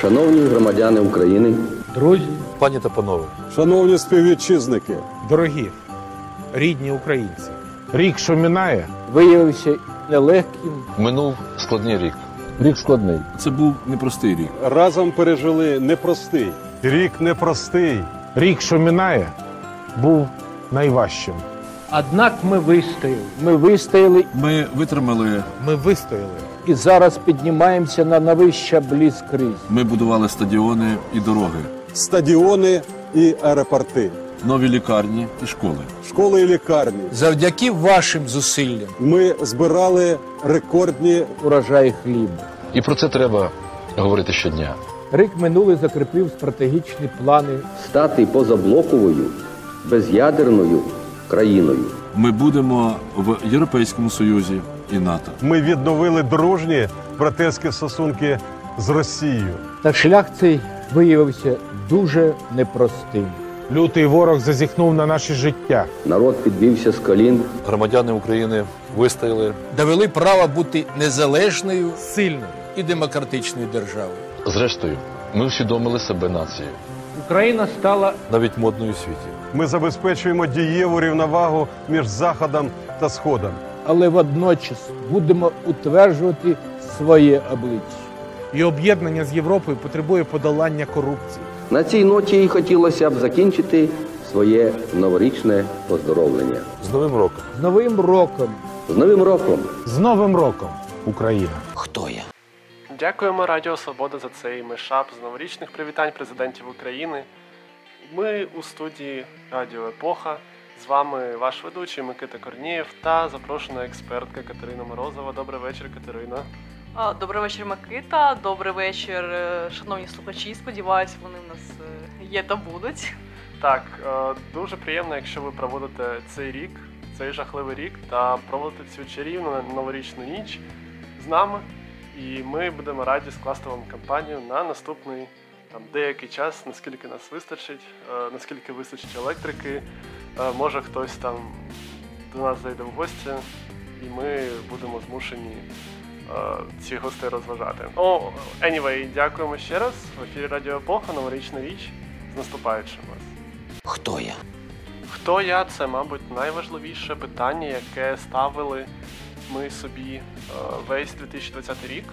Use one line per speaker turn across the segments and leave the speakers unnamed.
Шановні громадяни України,
Друзі,
Пані та панове,
Шановні співвітчизники,
дорогі, рідні українці, рік, що минає, виявився нелегким.
минув складний рік.
Рік складний.
Це був непростий рік.
разом пережили непростий. Рік непростий.
Рік, що минає, був найважчим. Однак ми вистояли. Ми вистояли
Ми витримали,
Ми вистояли. І зараз піднімаємося на новий щаблі скрізь.
ми будували стадіони і дороги,
Стадіони і аеропорти,
нові лікарні і школи.
школи і лікарні.
Завдяки вашим зусиллям
Ми збирали рекордні
Урожай хлібу.
І про це треба говорити щодня.
Рік минулий закріпив стратегічні плани.
стати позаблоковою, без'ядерною країною.
Ми будемо в Європейському Союзі і НАТО.
Ми відновили дружні братерські стосунки з Росією.
Та шлях цей виявився дуже непростим. Лютий ворог зазіхнув на наше життя.
Народ підвівся з колін,
Громадяни України вистояли.
довели право бути незалежною
Сильно.
і демократичною державою.
Зрештою, ми усвідомили себе нацією,
Україна стала
навіть модною у світі.
Ми забезпечуємо дієву рівновагу між Заходом та Сходом.
Але водночас будемо утверджувати своє обличчя. І об'єднання з Європою потребує подолання корупції.
На цій ноті і хотілося б закінчити своє новорічне поздоровлення.
З Новим роком!
З Новим роком!
З Новим роком!
З Новим роком, Україна!
Хто я?
Дякуємо Радіо Свобода за цей мешап з новорічних привітань президентів України. Ми у студії Радіо Епоха. З вами ваш ведучий Микита Корнієв та запрошена експертка Катерина Морозова. Добрий вечір, Катерина.
Добрий вечір, Микита. Добрий вечір, е, шановні слухачі. Сподіваюсь, вони в нас е, є та будуть.
Так, е, дуже приємно, якщо ви проводите цей рік, цей жахливий рік, та проводите цю чарівну новорічну ніч з нами. І ми будемо раді скласти вам кампанію на наступний там деякий час, наскільки нас вистачить, наскільки вистачить електрики. Е, Може хтось там до нас зайде в гості, і ми будемо змушені е, цих гостей розважати. О, anyway, дякуємо ще раз. В ефірі Радіо Епоха, новорічна річ. З наступаючим вас.
Хто я?
Хто я? Це, мабуть, найважливіше питання, яке ставили ми собі е, весь 2020 рік.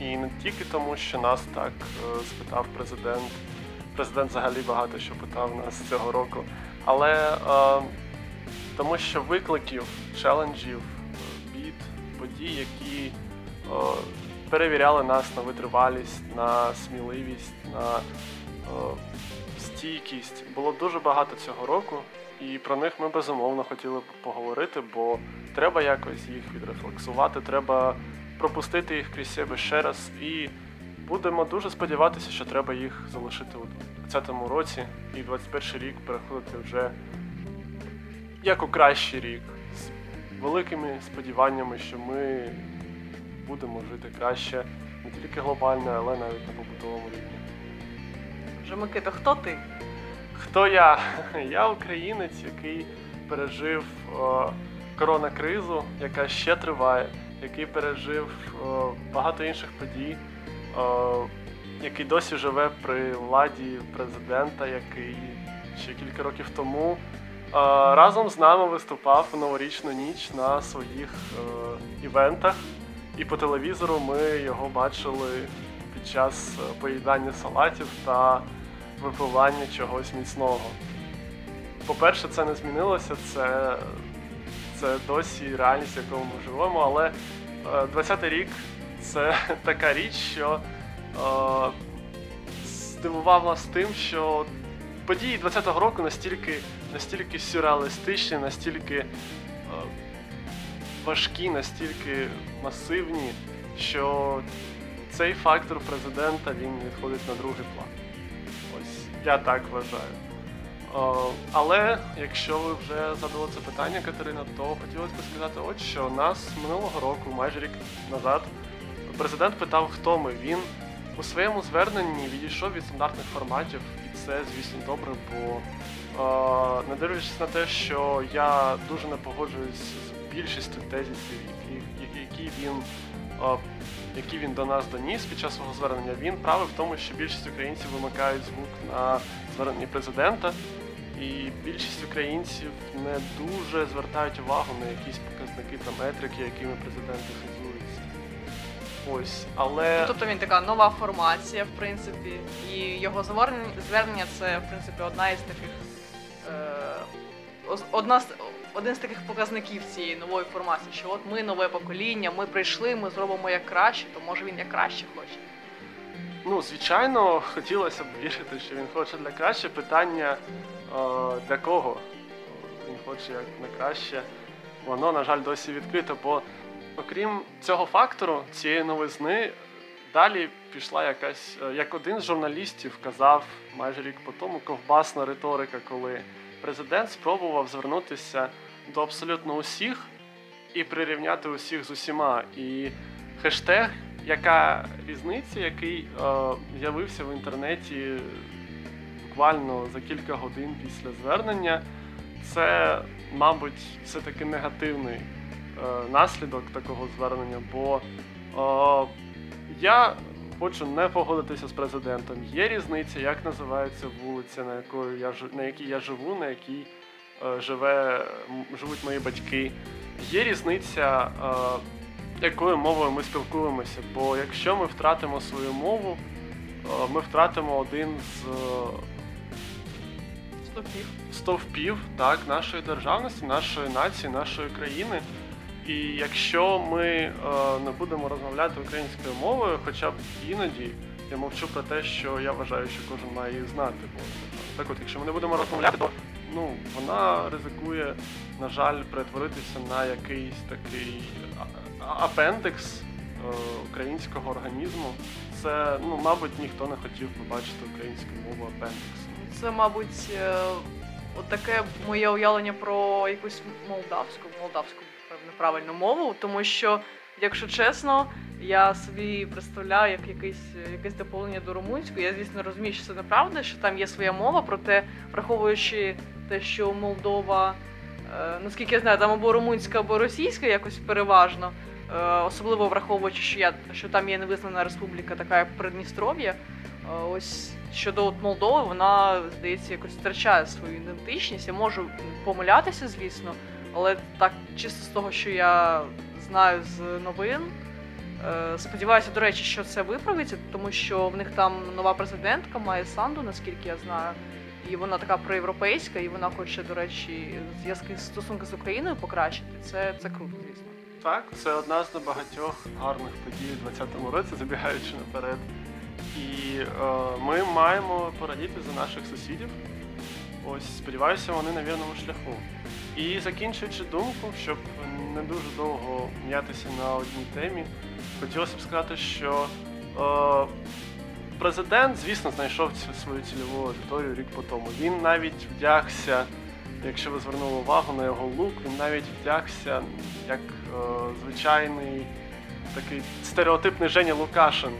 І не тільки тому, що нас так спитав президент. Президент взагалі багато що питав нас цього року. Але е, тому що викликів, челенджів, бід, подій, які е, перевіряли нас на витривалість, на сміливість, на е, стійкість. Було дуже багато цього року, і про них ми безумовно хотіли поговорити, бо треба якось їх відрефлексувати, треба пропустити їх крізь себе ще раз. І будемо дуже сподіватися, що треба їх залишити у 2020 році і 21 рік переходити вже як у кращий рік, з великими сподіваннями, що ми будемо жити краще не тільки глобально, але навіть на побутовому рівні.
Вже Микита, хто ти?
Хто я? Я українець, який пережив е, коронакризу, яка ще триває, який пережив е, багато інших подій, е, який досі живе при владі президента, який ще кілька років тому е, разом з нами виступав у новорічну ніч на своїх е, івентах. І по телевізору ми його бачили під час е, поїдання салатів та випивання чогось міцного. По-перше, це не змінилося, це, це досі реальність, в якому ми живемо, але е, 20-й рік це така річ, що здивував нас тим, що події 20-го року настільки, настільки сюрреалістичні, настільки е, важкі, настільки масивні, що цей фактор президента він відходить на другий план. Ось я так вважаю. Але якщо ви вже задали це питання, Катерина, то хотілося б сказати, от що нас минулого року, майже рік назад, президент питав, хто ми. Він у своєму зверненні відійшов від стандартних форматів, і це, звісно, добре, бо е, не дивлячись на те, що я дуже не погоджуюсь з більшістю тезисів, які, які він е, які він до нас доніс під час свого звернення, він правий в тому, що більшість українців вимикають звук на зверненні президента, і більшість українців не дуже звертають увагу на якісь показники та метрики, якими президенти хизуються. Ось, але
Ну, тобто він така нова формація, в принципі, і його звернення, звернення це, в принципі, одна із таких. Е, одна з, один з таких показників цієї нової формації, що от ми нове покоління, ми прийшли, ми зробимо як краще, то може він як краще хоче.
Ну, звичайно, хотілося б вірити, що він хоче для краще. Питання е, для кого він хоче як на краще. Воно, на жаль, досі відкрито, бо окрім цього фактору, цієї новизни, далі пішла якась, е, як один з журналістів казав майже рік по тому, ковбасна риторика, коли президент спробував звернутися до абсолютно усіх і прирівняти усіх з усіма. І хештег яка різниця, який е, з'явився в інтернеті буквально за кілька годин після звернення, це, мабуть, все-таки негативний наслідок такого звернення, бо е, я хочу не погодитися з президентом. Є різниця, як називається вулиця, на якої я на якій я живу, на якій е, живе, живуть мої батьки. Є різниця. Е, якою мовою ми спілкуємося. Бо якщо ми втратимо свою мову, е, ми втратимо один з е,
Стопів.
стовпів так, нашої державності, нашої нації, нашої країни. І якщо ми е, не будемо розмовляти українською мовою, хоча б іноді я мовчу про те, що я вважаю, що кожен має її знати. Бо так от, якщо ми не будемо розмовляти, то ну вона ризикує, на жаль, перетворитися на якийсь такий апендекс е, українського організму. Це, ну, мабуть, ніхто не хотів побачити українську мову апендексом.
Це, мабуть, е, таке моє уявлення про якусь молдавську, молдавську певно, правильну мову, тому що, якщо чесно, я собі представляю як якесь, якесь доповнення до румунської. Я, звісно, розумію, що це неправда, що там є своя мова, проте, враховуючи те, що Молдова, е, наскільки я знаю, там або румунська, або російська якось переважно. е, Особливо враховуючи, що я що там є невизнана республіка, така як Придністров'я. Е, Ось щодо от Молдови, вона здається якось втрачає свою ідентичність. Я можу помилятися, звісно, але так чисто з того, що я знаю з новин. е, Сподіваюся, до речі, що це виправиться, тому що в них там нова президентка Майя Санду, наскільки я знаю, і вона така проєвропейська, і вона хоче, до речі, зв'язки стосунки з Україною покращити. Це, це круто, звісно.
Так, це одна з небагатьох гарних подій у 2020 році, забігаючи наперед. І е, ми маємо порадіти за наших сусідів. Ось, сподіваюся, вони на вірному шляху. І закінчуючи думку, щоб не дуже довго м'ятися на одній темі, хотілося б сказати, що е, президент, звісно, знайшов свою цільову аудиторію рік по тому. Він навіть вдягся, якщо ви звернули увагу на його лук, він навіть вдягся як е, звичайний такий стереотипний Женя Лукашин.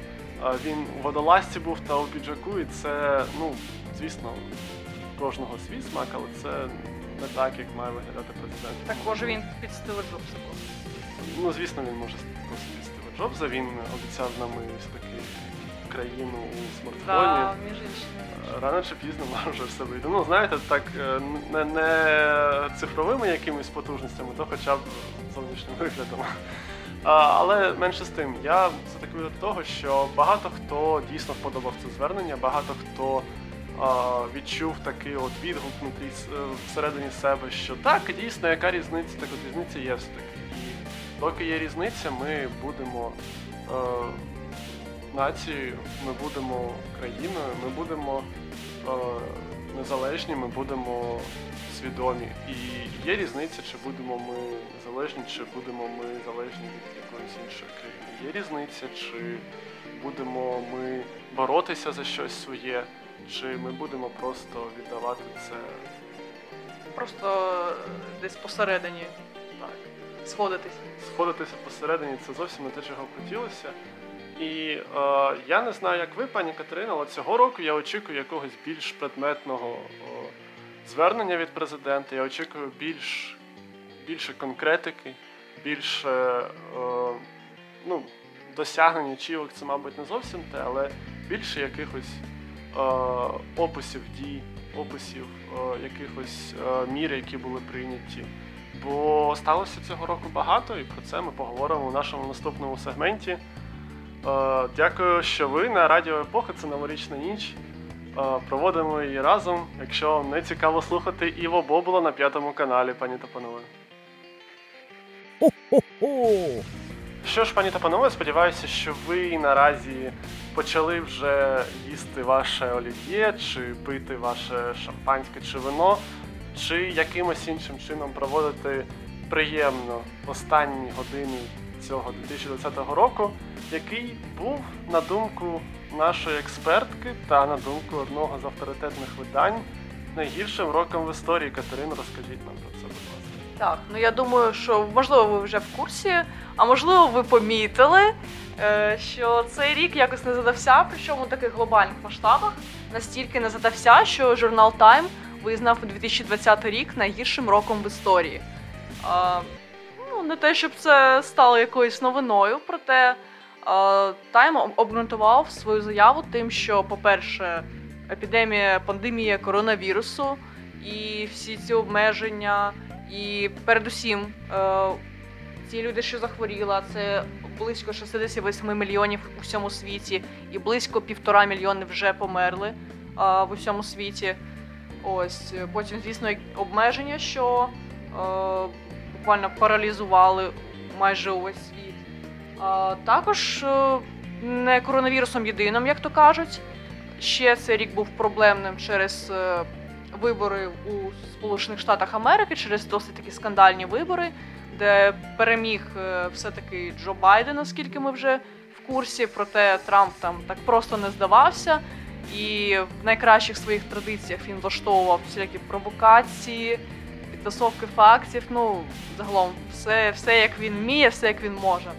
Він у водолазці був та у піджаку, і це, ну, звісно, кожного свій смак, але це не так, як має виглядати президент.
Так може він під Стива Джобса просто.
Ну, звісно, він може просто під Стива Джобса. Він обіцяв нам ось таки країну у смартфоні.
Да, між іншим.
Рано чи пізно може все вийде. Ну, знаєте, так е, не, не цифровими якимись потужностями, то хоча б зовнішнім виглядом. Але менше з тим, я затикую до того, що багато хто дійсно вподобав це звернення, багато хто відчув такий от відгук внутрі е, всередині себе, що так, дійсно, яка різниця, так от різниця є все таки. І доки є різниця, ми будемо е, нацією, ми будемо країною, ми будемо е, незалежні, ми будемо свідомі. І є різниця, чи будемо ми незалежні, чи будемо ми залежні від якоїсь іншої країни. Є різниця, чи будемо ми боротися за щось своє, чи ми будемо просто віддавати це
Просто е, десь посередині
так.
сходитись.
сходитися посередині це зовсім не те, чого хотілося. І е, я не знаю, як ви, пані Катерина, але цього року я очікую якогось більш предметного звернення від президента. Я очікую більш, більше конкретики, більше, е, ну, досягнення очівок це, мабуть, не зовсім те, але більше якихось е, описів дій, описів е, якихось мір, які були прийняті. Бо сталося цього року багато, і про це ми поговоримо у нашому наступному сегменті. Дякую, що ви на Радіо Епоха, це новорічна ніч. Е, проводимо її разом. Якщо вам не цікаво слухати Іво Бобула на п'ятому каналі, пані та панове. Що ж, пані та панове, сподіваюся, що ви наразі почали вже їсти ваше олів'є, чи пити ваше шампанське чи вино, чи якимось іншим чином проводити приємно останні години цього 2020 року, який був, на думку нашої експертки та на думку одного з авторитетних видань, найгіршим роком в історії. Катерина, розкажіть нам про це, будь ласка.
Так, ну я думаю, що можливо ви вже в курсі, а можливо, ви помітили, е, що цей рік якось не задався, причому в таких глобальних масштабах настільки не задався, що журнал Time визнав 2020 рік найгіршим роком в історії. Ну, не те, щоб це стало якоюсь новиною, проте об- обґрунтував свою заяву тим, що, по-перше, епідемія, пандемія коронавірусу і всі ці обмеження. І передусім, е, ті люди, що захворіли, це близько 68 мільйонів у всьому світі, і близько півтора мільйони вже померли в усьому світі. Ось потім, звісно, обмеження, що е, буквально паралізували майже. А також е, не коронавірусом єдиним, як то кажуть. Ще цей рік був проблемним через е, вибори у Сполучених Штатах Америки, через досить такі скандальні вибори, де переміг е, все-таки Джо Байден, оскільки ми вже в курсі, проте Трамп там так просто не здавався. І в найкращих своїх традиціях він влаштовував всілякі провокації, підтасовки фактів. Ну, загалом, все, все як він вміє, все як він може.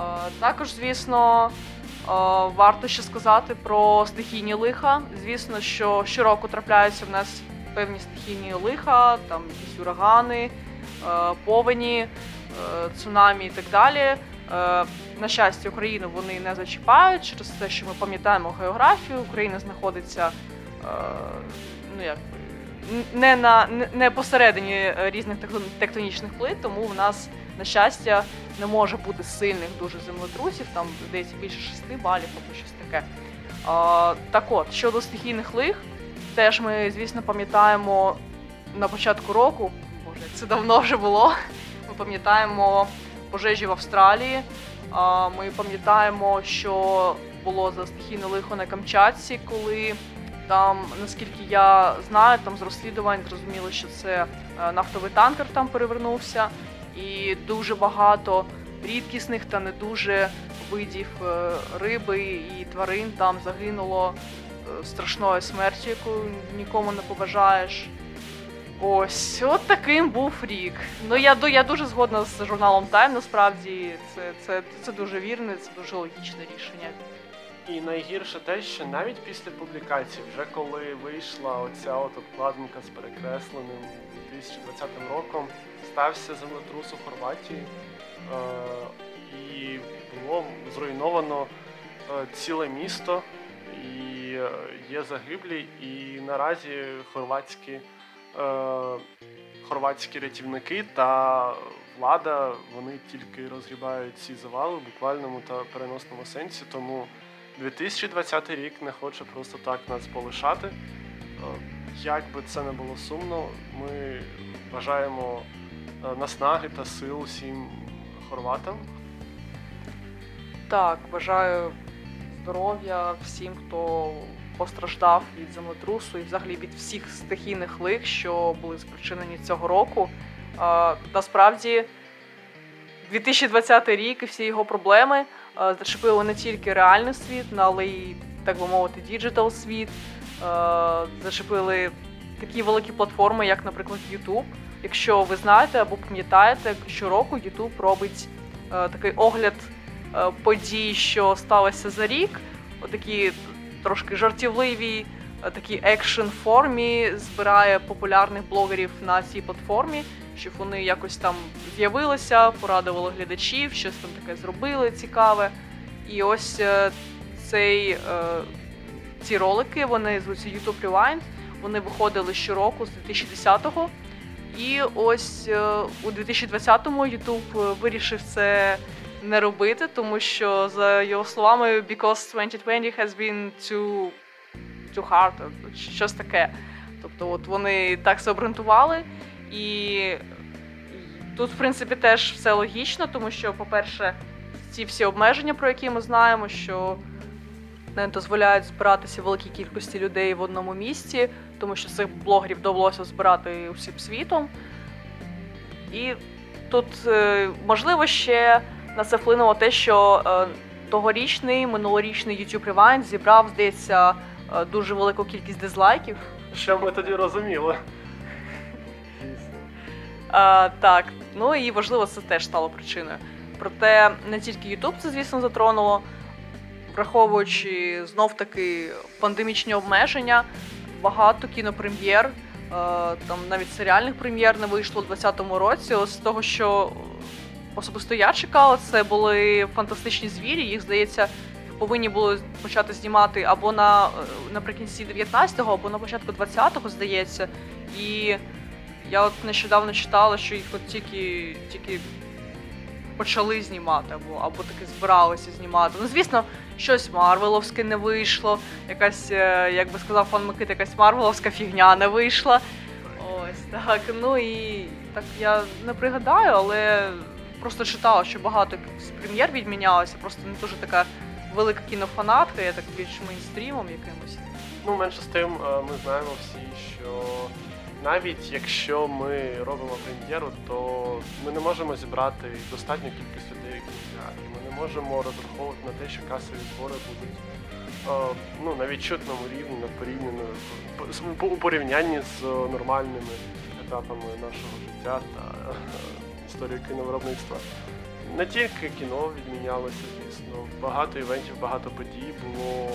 Е, Також, звісно, е, варто ще сказати про стихійні лиха. Звісно, що щороку трапляються в нас певні стихійні лиха, там якісь урагани, е, повені, цунамі і так далі. На щастя, Україну вони не зачіпають через те, що ми пам'ятаємо географію. Україна знаходиться ну, як, не, на, не- посередині різних тектон- тектонічних плит, тому в нас, на щастя, не може бути сильних дуже землетрусів, там здається більше 6 балів або щось таке. А, так от, щодо стихійних лих, теж ми, звісно, пам'ятаємо на початку року, боже, це давно вже було. Ми пам'ятаємо пожежі в Австралії. А, Ми пам'ятаємо, що було за стихійне лихо на Камчатці, коли там, наскільки я знаю, там з розслідувань зрозуміло, що це е, нафтовий танкер там перевернувся, і дуже багато рідкісних та не дуже видів е, риби і тварин там загинуло е, страшною смертю, яку нікому не побажаєш. Ось, от таким був рік. Ну я, я дуже згодна з журналом Time, насправді це, це, це дуже вірне, це дуже логічне рішення.
І найгірше те, що навіть після публікації, вже коли вийшла оця от обкладинка з перекресленим 2020 роком, стався землетрус у Хорватії, е, і було зруйновано е, ціле місто, і е, є загиблі, і наразі хорватські, хорватські рятівники та влада вони тільки розгрібають ці завали в буквальному та переносному сенсі. Тому 2020 рік не хоче просто так нас полишати. Як би це не було сумно, ми бажаємо наснаги та сил усім хорватам.
Так, бажаю здоров'я всім, хто постраждав від землетрусу і взагалі від всіх стихійних лих, що були спричинені цього року. Е, насправді, 2020 рік і всі його проблеми е, зачепили не тільки реальний світ, але й, так би мовити, digital світ. Е, Зачепили такі великі платформи, як, наприклад, YouTube. Якщо ви знаєте або пам'ятаєте, щороку YouTube робить е, такий огляд е, подій, що сталося за рік, отакі трошки жартівливі е, такій екшн формі збирає популярних блогерів на цій платформі, щоб вони якось там з'явилися, порадували глядачів, щось там таке зробили цікаве. І ось е, цей, е, ці ролики, вони звуться YouTube Rewind, вони виходили щороку з 2010-го. І ось е, у 2020-му YouTube вирішив це не робити, тому що, за його словами, because 2020 has been too, too hard, щось таке. Тобто, от вони так це обґрунтували, і тут, в принципі, теж все логічно, тому що, по-перше, ці всі обмеження, про які ми знаємо, що не дозволяють збиратися великій кількості людей в одному місці, тому що цих блогерів довелося збирати усім світом. І тут, е, можливо, ще на це вплинуло те, що е, тогорічний, минулорічний YouTube Rewind зібрав, здається, е, дуже велику кількість дизлайків.
Що ми тоді розуміли?
А, так, ну і можливо, це теж стало причиною. Проте не тільки YouTube це, звісно, затронуло, враховуючи знов таки пандемічні обмеження, багато кінопрем'єр, е, там навіть серіальних прем'єр не вийшло у 2020 році. З того, що особисто я чекала, це були фантастичні звірі. Їх здається, повинні були почати знімати або на е, наприкінці 19-го, або на початку 20-го, здається. І я от нещодавно читала, що їх от тільки, тільки почали знімати, або, або таки збиралися знімати. Ну, звісно, щось Марвеловське не вийшло, якась, е, як би сказав пан Микита, якась Марвеловська фігня не вийшла. Ось так. Ну і так я не пригадаю, але просто читала, що багато з прем'єр відмінялося. Просто не дуже така велика кінофанатка, я так більш мейнстрімом якимось.
Ну, менше з тим, е, ми знаємо всі, що навіть якщо ми робимо прем'єру, то ми не можемо зібрати достатню кількість людей в кінотеатрі. Ми не можемо розраховувати на те, що касові збори будуть е, ну, на відчутному рівні, на порівняно у порівнянні з нормальними етапами нашого життя та е, історії кіновиробництва. Не тільки кіно відмінялося, звісно, багато івентів, багато подій було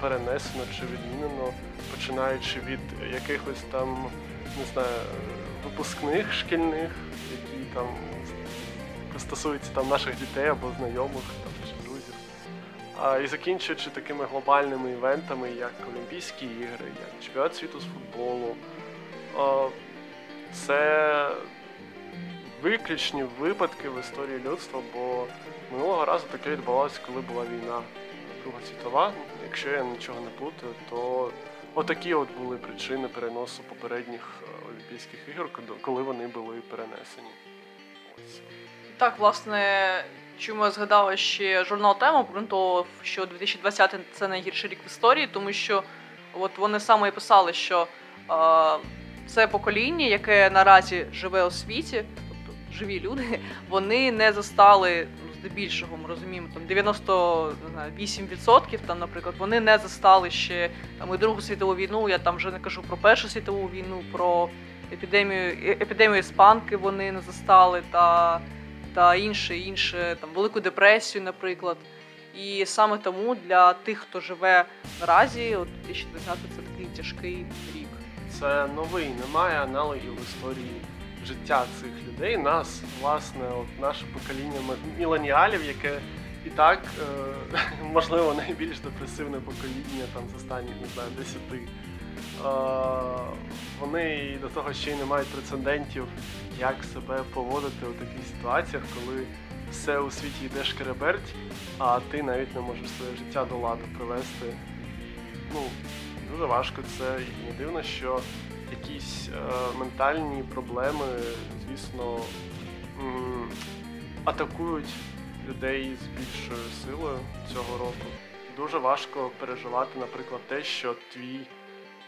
перенесено чи відмінено, починаючи від якихось там, не знаю, випускних шкільних, які там стосуються там наших дітей або знайомих там, чи друзів. А, і закінчуючи такими глобальними івентами, як Олімпійські ігри, як Чемпіонат світу з футболу. А, це виключні випадки в історії людства, бо минулого разу таке відбувалося, коли була війна Друга світова. Якщо я нічого не плутаю, то отакі от були причини переносу попередніх е, Олімпійських ігор, коли- вони були перенесені. Ось.
Так, власне, чому я згадала ще журнал Тема обґрунтовував, що 2020 це найгірший рік в історії, тому що от вони саме і писали, що е, це покоління, яке наразі живе у світі, тобто живі люди, вони не застали здебільшого, ми розуміємо, там 98% там, наприклад, вони не застали ще там і Другу світову війну. Я там вже не кажу про Першу світову війну, про епідемію, е- епідемію іспанки вони не застали та та інше, інше, там Велику депресію, наприклад. І саме тому для тих, хто живе наразі, от 2020 це такий тяжкий рік.
Це новий, немає аналогів в історії життя цих людей. Нас, власне, от наше покоління міленіалів, яке і так, е, можливо, найбільш депресивне покоління там з останніх, не знаю, десяти. Е, вони до того ще й не мають прецедентів, як себе поводити у таких ситуаціях, коли все у світі йде шкереберть, а ти навіть не можеш своє життя до ладу привести. Ну, дуже важко це і не дивно, що якісь е, ментальні проблеми, звісно, атакують людей з більшою силою цього року. Дуже важко переживати, наприклад, те, що твій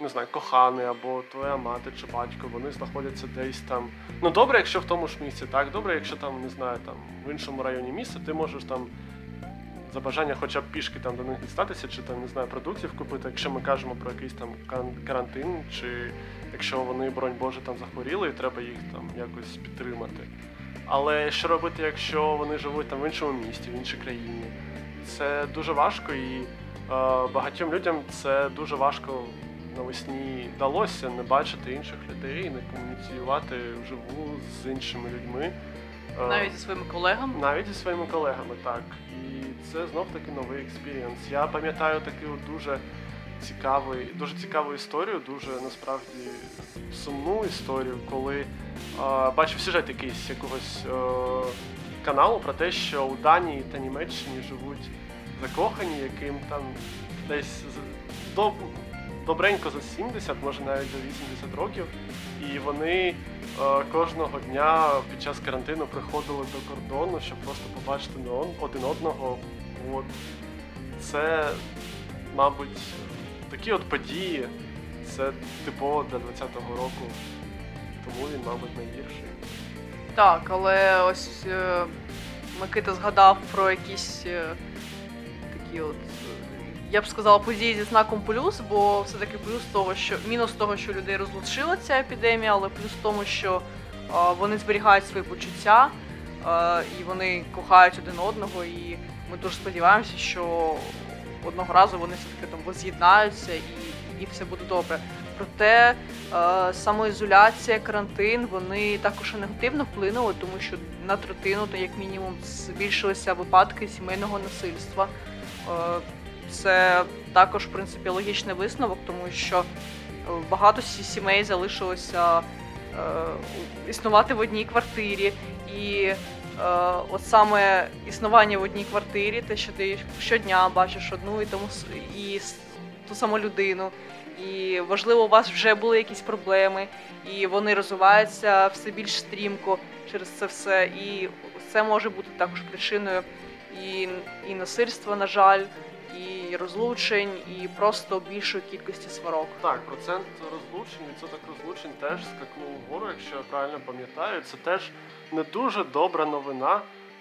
не знаю, коханий або твоя мати чи батько, вони знаходяться десь там. Ну добре, якщо в тому ж місці, так добре, якщо там не знаю, там в іншому районі міста, ти можеш там за бажання хоча б пішки там до них дістатися, чи там не знаю, продуктів купити, якщо ми кажемо про якийсь там карантин, чи якщо вони, бронь Боже, там захворіли, і треба їх там якось підтримати. Але що робити, якщо вони живуть там в іншому місті, в іншій країні? Це дуже важко і е, багатьом людям це дуже важко навесні вдалося не бачити інших людей, не комуніціювати вживу з іншими людьми. Е,
Навіть зі своїми колегами.
навіть зі своїми колегами, так. Це знов таки новий experience. Я пам'ятаю таку дуже цікавий, дуже цікаву історію, дуже насправді сумну історію, коли е, бачив сюжет якийсь якогось е, каналу про те, що у Данії та Німеччині живуть закохані, яким там десь до, добренько за 70, може навіть за 80 років. І вони е, кожного дня під час карантину приходили до кордону, щоб просто побачити один одного. От. Це, мабуть, такі от події. Це типово для 20-го року. Тому він, мабуть, найгірший.
Так, але ось е, Микита згадав про якісь е, такі от. Я б сказала, події зі знаком плюс, бо все-таки плюс того, що мінус того, що людей розлучила ця епідемія, але плюс в тому, що вони зберігають свої почуття і вони кохають один одного. І ми дуже сподіваємося, що одного разу вони все-таки там воз'єднаються і, і все буде добре. Проте самоізоляція, карантин, вони також негативно вплинули, тому що на третину, то як мінімум, збільшилися випадки сімейного насильства. Це також, в принципі, логічний висновок, тому що е, багато сімей залишилося е, існувати в одній квартирі. І е, от саме існування в одній квартирі, те, що ти щодня бачиш одну і тому і ту саму людину, і можливо, у вас вже були якісь проблеми, і вони розвиваються все більш стрімко через це все. І це може бути також причиною і, і насильства, на жаль, і розлучень, і просто більшої кількості сварок.
Так, процент розлучень, відсоток розлучень теж скакнув вгору, якщо я правильно пам'ятаю. Це теж не дуже добра новина,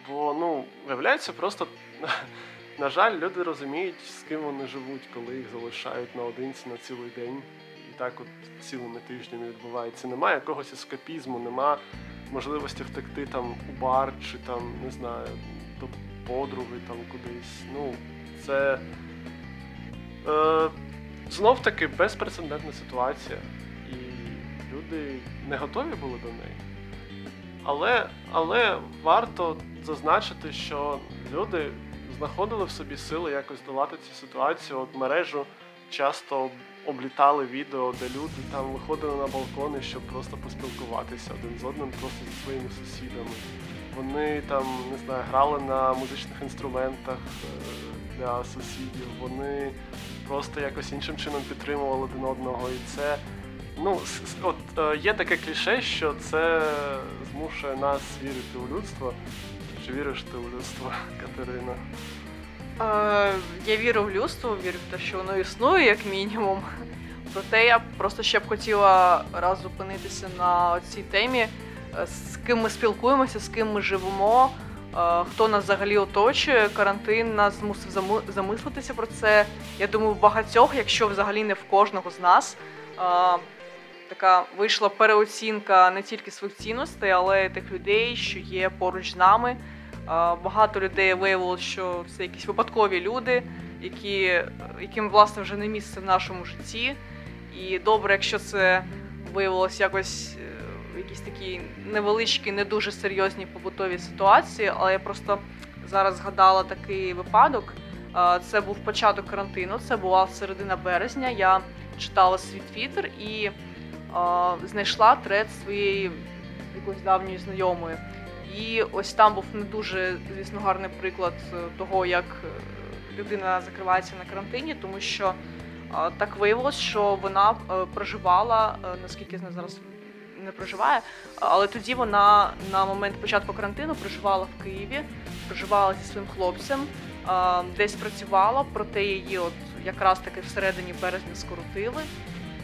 бо ну, виявляється, просто на жаль, люди розуміють, з ким вони живуть, коли їх залишають наодинці на цілий день. І так от цілими тижнями відбувається. Немає якогось ескапізму, нема можливості втекти там у бар чи там, не знаю, до подруги там кудись. Ну, це. Е, знов таки безпрецедентна ситуація, і люди не готові були до неї. Але, але варто зазначити, що люди знаходили в собі сили якось долати цю ситуацію. От мережу часто облітали відео, де люди там виходили на балкони, щоб просто поспілкуватися один з одним, просто зі своїми сусідами. Вони там, не знаю, грали на музичних інструментах е, для сусідів. Вони просто якось іншим чином підтримували один одного. І це ну, от е, є таке кліше, що це змушує нас вірити у людство. Чи віриш ти у людство, Катерина?
Е, я вірю в людство, вірю в те, що воно існує, як мінімум. Проте я просто ще б хотіла раз зупинитися на цій темі, е, з ким ми спілкуємося, з ким ми живемо, хто нас взагалі оточує. Карантин нас змусив замислитися про це. Я думаю, в багатьох, якщо взагалі не в кожного з нас. Така вийшла переоцінка не тільки своїх цінностей, але й тих людей, що є поруч з нами. Багато людей виявилося, що це якісь випадкові люди, які, яким власне вже не місце в нашому житті. І добре, якщо це виявилось якось е, якісь такі невеличкі, не дуже серйозні побутові ситуації. Але я просто зараз згадала такий випадок. Це був початок карантину, це була середина березня. Я читала свій твіттер і знайшла тред своєї якоїсь давньої знайомої. І ось там був не дуже, звісно, гарний приклад е, того, як е, людина закривається на карантині, тому що так виявилось, що вона е, проживала, наскільки я знаю, зараз не проживає, але тоді вона на момент початку карантину проживала в Києві, проживала зі своїм хлопцем, десь працювала, проте її от якраз таки всередині березня скоротили.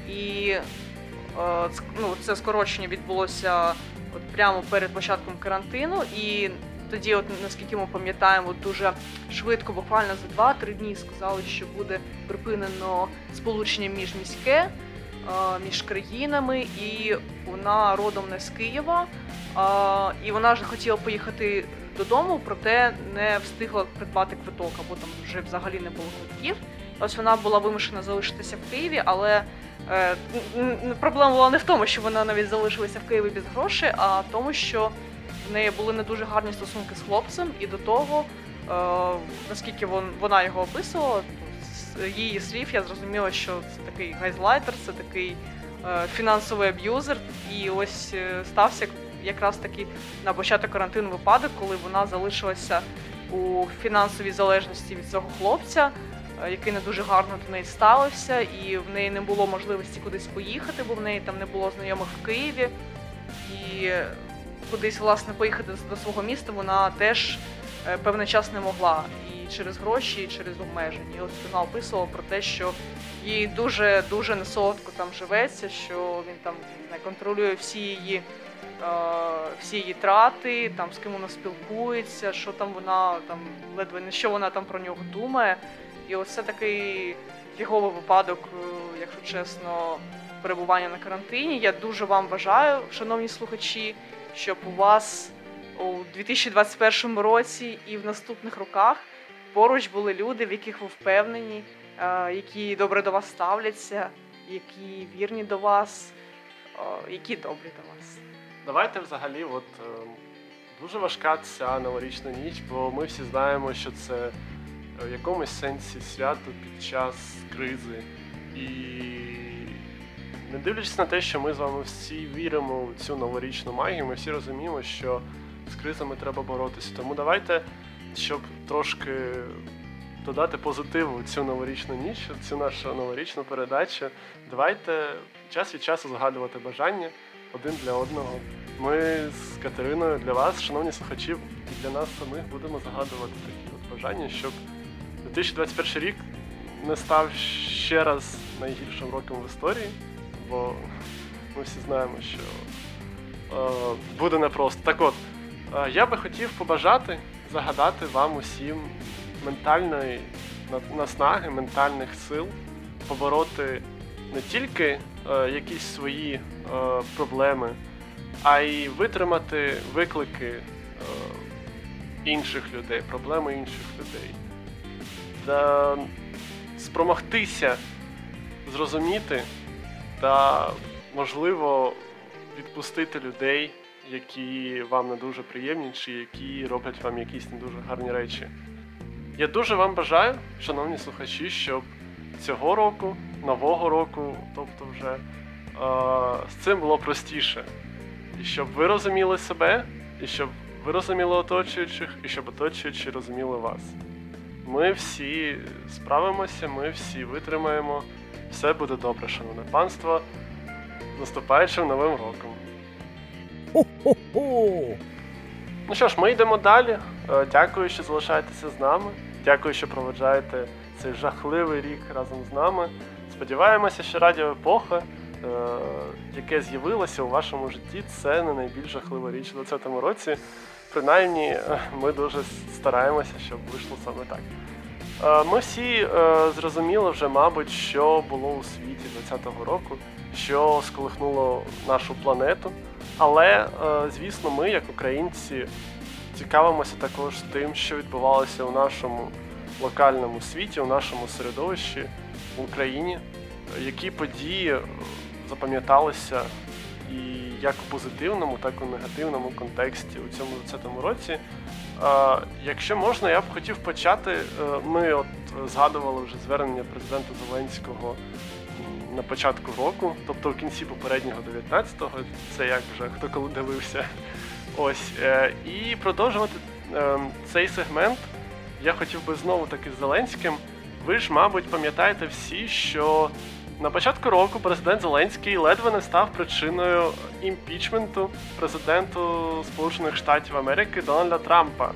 І е, ну, це скорочення відбулося от прямо перед початком карантину. І тоді, от наскільки ми пам'ятаємо, дуже швидко, буквально за 2-3 дні сказали, що буде припинено сполучення міжміське е, між країнами, і вона родом не з Києва. е, І вона вже хотіла поїхати додому, проте не встигла придбати квиток, або там вже взагалі не було квитків. Ось вона була вимушена залишитися в Києві, але Е, Проблема була не в тому, що вона навіть залишилася в Києві без грошей, а в тому, що в неї були не дуже гарні стосунки з хлопцем, і до того, е, наскільки вон, вона його описувала, її слів я зрозуміла, що це такий гайзлайтер, це такий е, фінансовий аб'юзер. І ось е, стався якраз таки на початок карантину випадок, коли вона залишилася у фінансовій залежності від цього хлопця, е, який не дуже гарно до неї ставився, і в неї не було можливості кудись поїхати, бо в неї там не було знайомих в Києві. І кудись, власне, поїхати до свого міста вона теж певний час не могла. І через гроші, і через обмеження. І от вона описувала про те, що їй дуже дуже несолодко там живеться, що він там не контролює всі її. е, Всі її трати, там з ким вона спілкується, що там вона там ледве не що вона там про нього думає. І ось це такий фіговий випадок, е, якщо чесно, перебування на карантині. Я дуже вам бажаю, шановні слухачі, щоб у вас у 2021 році і в наступних роках поруч були люди, в яких ви впевнені, е, які добре до вас ставляться, які вірні до вас, е, які добрі до вас.
Давайте взагалі, от е, дуже важка ця новорічна ніч, бо ми всі знаємо, що це в якомусь сенсі свято під час кризи. І не дивлячись на те, що ми з вами всі віримо в цю новорічну магію, ми всі розуміємо, що з кризами треба боротися. Тому давайте, щоб трошки додати позитиву цю новорічну ніч, цю нашу новорічну передачу, давайте час від часу згадувати бажання один для одного. Ми з Катериною для вас, шановні слухачі, і для нас самих будемо загадувати такі от бажання, щоб 2021 рік не став ще раз найгіршим роком в історії, бо ми всі знаємо, що е, буде непросто. Так от, е, я би хотів побажати, загадати вам усім ментальної наснаги, ментальних сил, побороти не тільки е, якісь свої е, проблеми, а й витримати виклики е, інших людей, проблеми інших людей. Да, спромогтися зрозуміти та, можливо, відпустити людей, які вам не дуже приємні, чи які роблять вам якісь не дуже гарні речі. Я дуже вам бажаю, шановні слухачі, щоб цього року, нового року, тобто вже з цим було простіше. І щоб ви розуміли себе, і щоб ви розуміли оточуючих, і щоб оточуючі розуміли вас. Ми всі справимося, ми всі витримаємо. Все буде добре, шановне панство. З наступаючим новим роком. Ну що ж, ми йдемо далі. Е, Дякую, що залишаєтеся з нами. Дякую, що проведжаєте цей жахливий рік разом з нами. Сподіваємося, що радіо епоха, е, яке з'явилося у вашому житті, це не найбільш жахлива річ у 2020 році. Принаймні, е, ми дуже стараємося, щоб вийшло саме так. Ми всі зрозуміли вже, мабуть, що було у світі 2020 року, що сколихнуло нашу планету. Але, е, звісно, ми, як українці, цікавимося також тим, що відбувалося у нашому локальному світі, у нашому середовищі в Україні, які події е, запам'яталися і як у позитивному, так і у негативному контексті у цьому 2020 році. Е, Якщо можна, я б хотів почати. Ми от згадували вже звернення президента Зеленського на початку року, тобто в кінці попереднього 19-го, це як вже хто коли дивився. Ось. е, І продовжувати е, цей сегмент я хотів би знову таки з Зеленським. Ви ж, мабуть, пам'ятаєте всі, що на початку року президент Зеленський ледве не став причиною імпічменту президенту Сполучених Штатів Америки Дональда Трампа.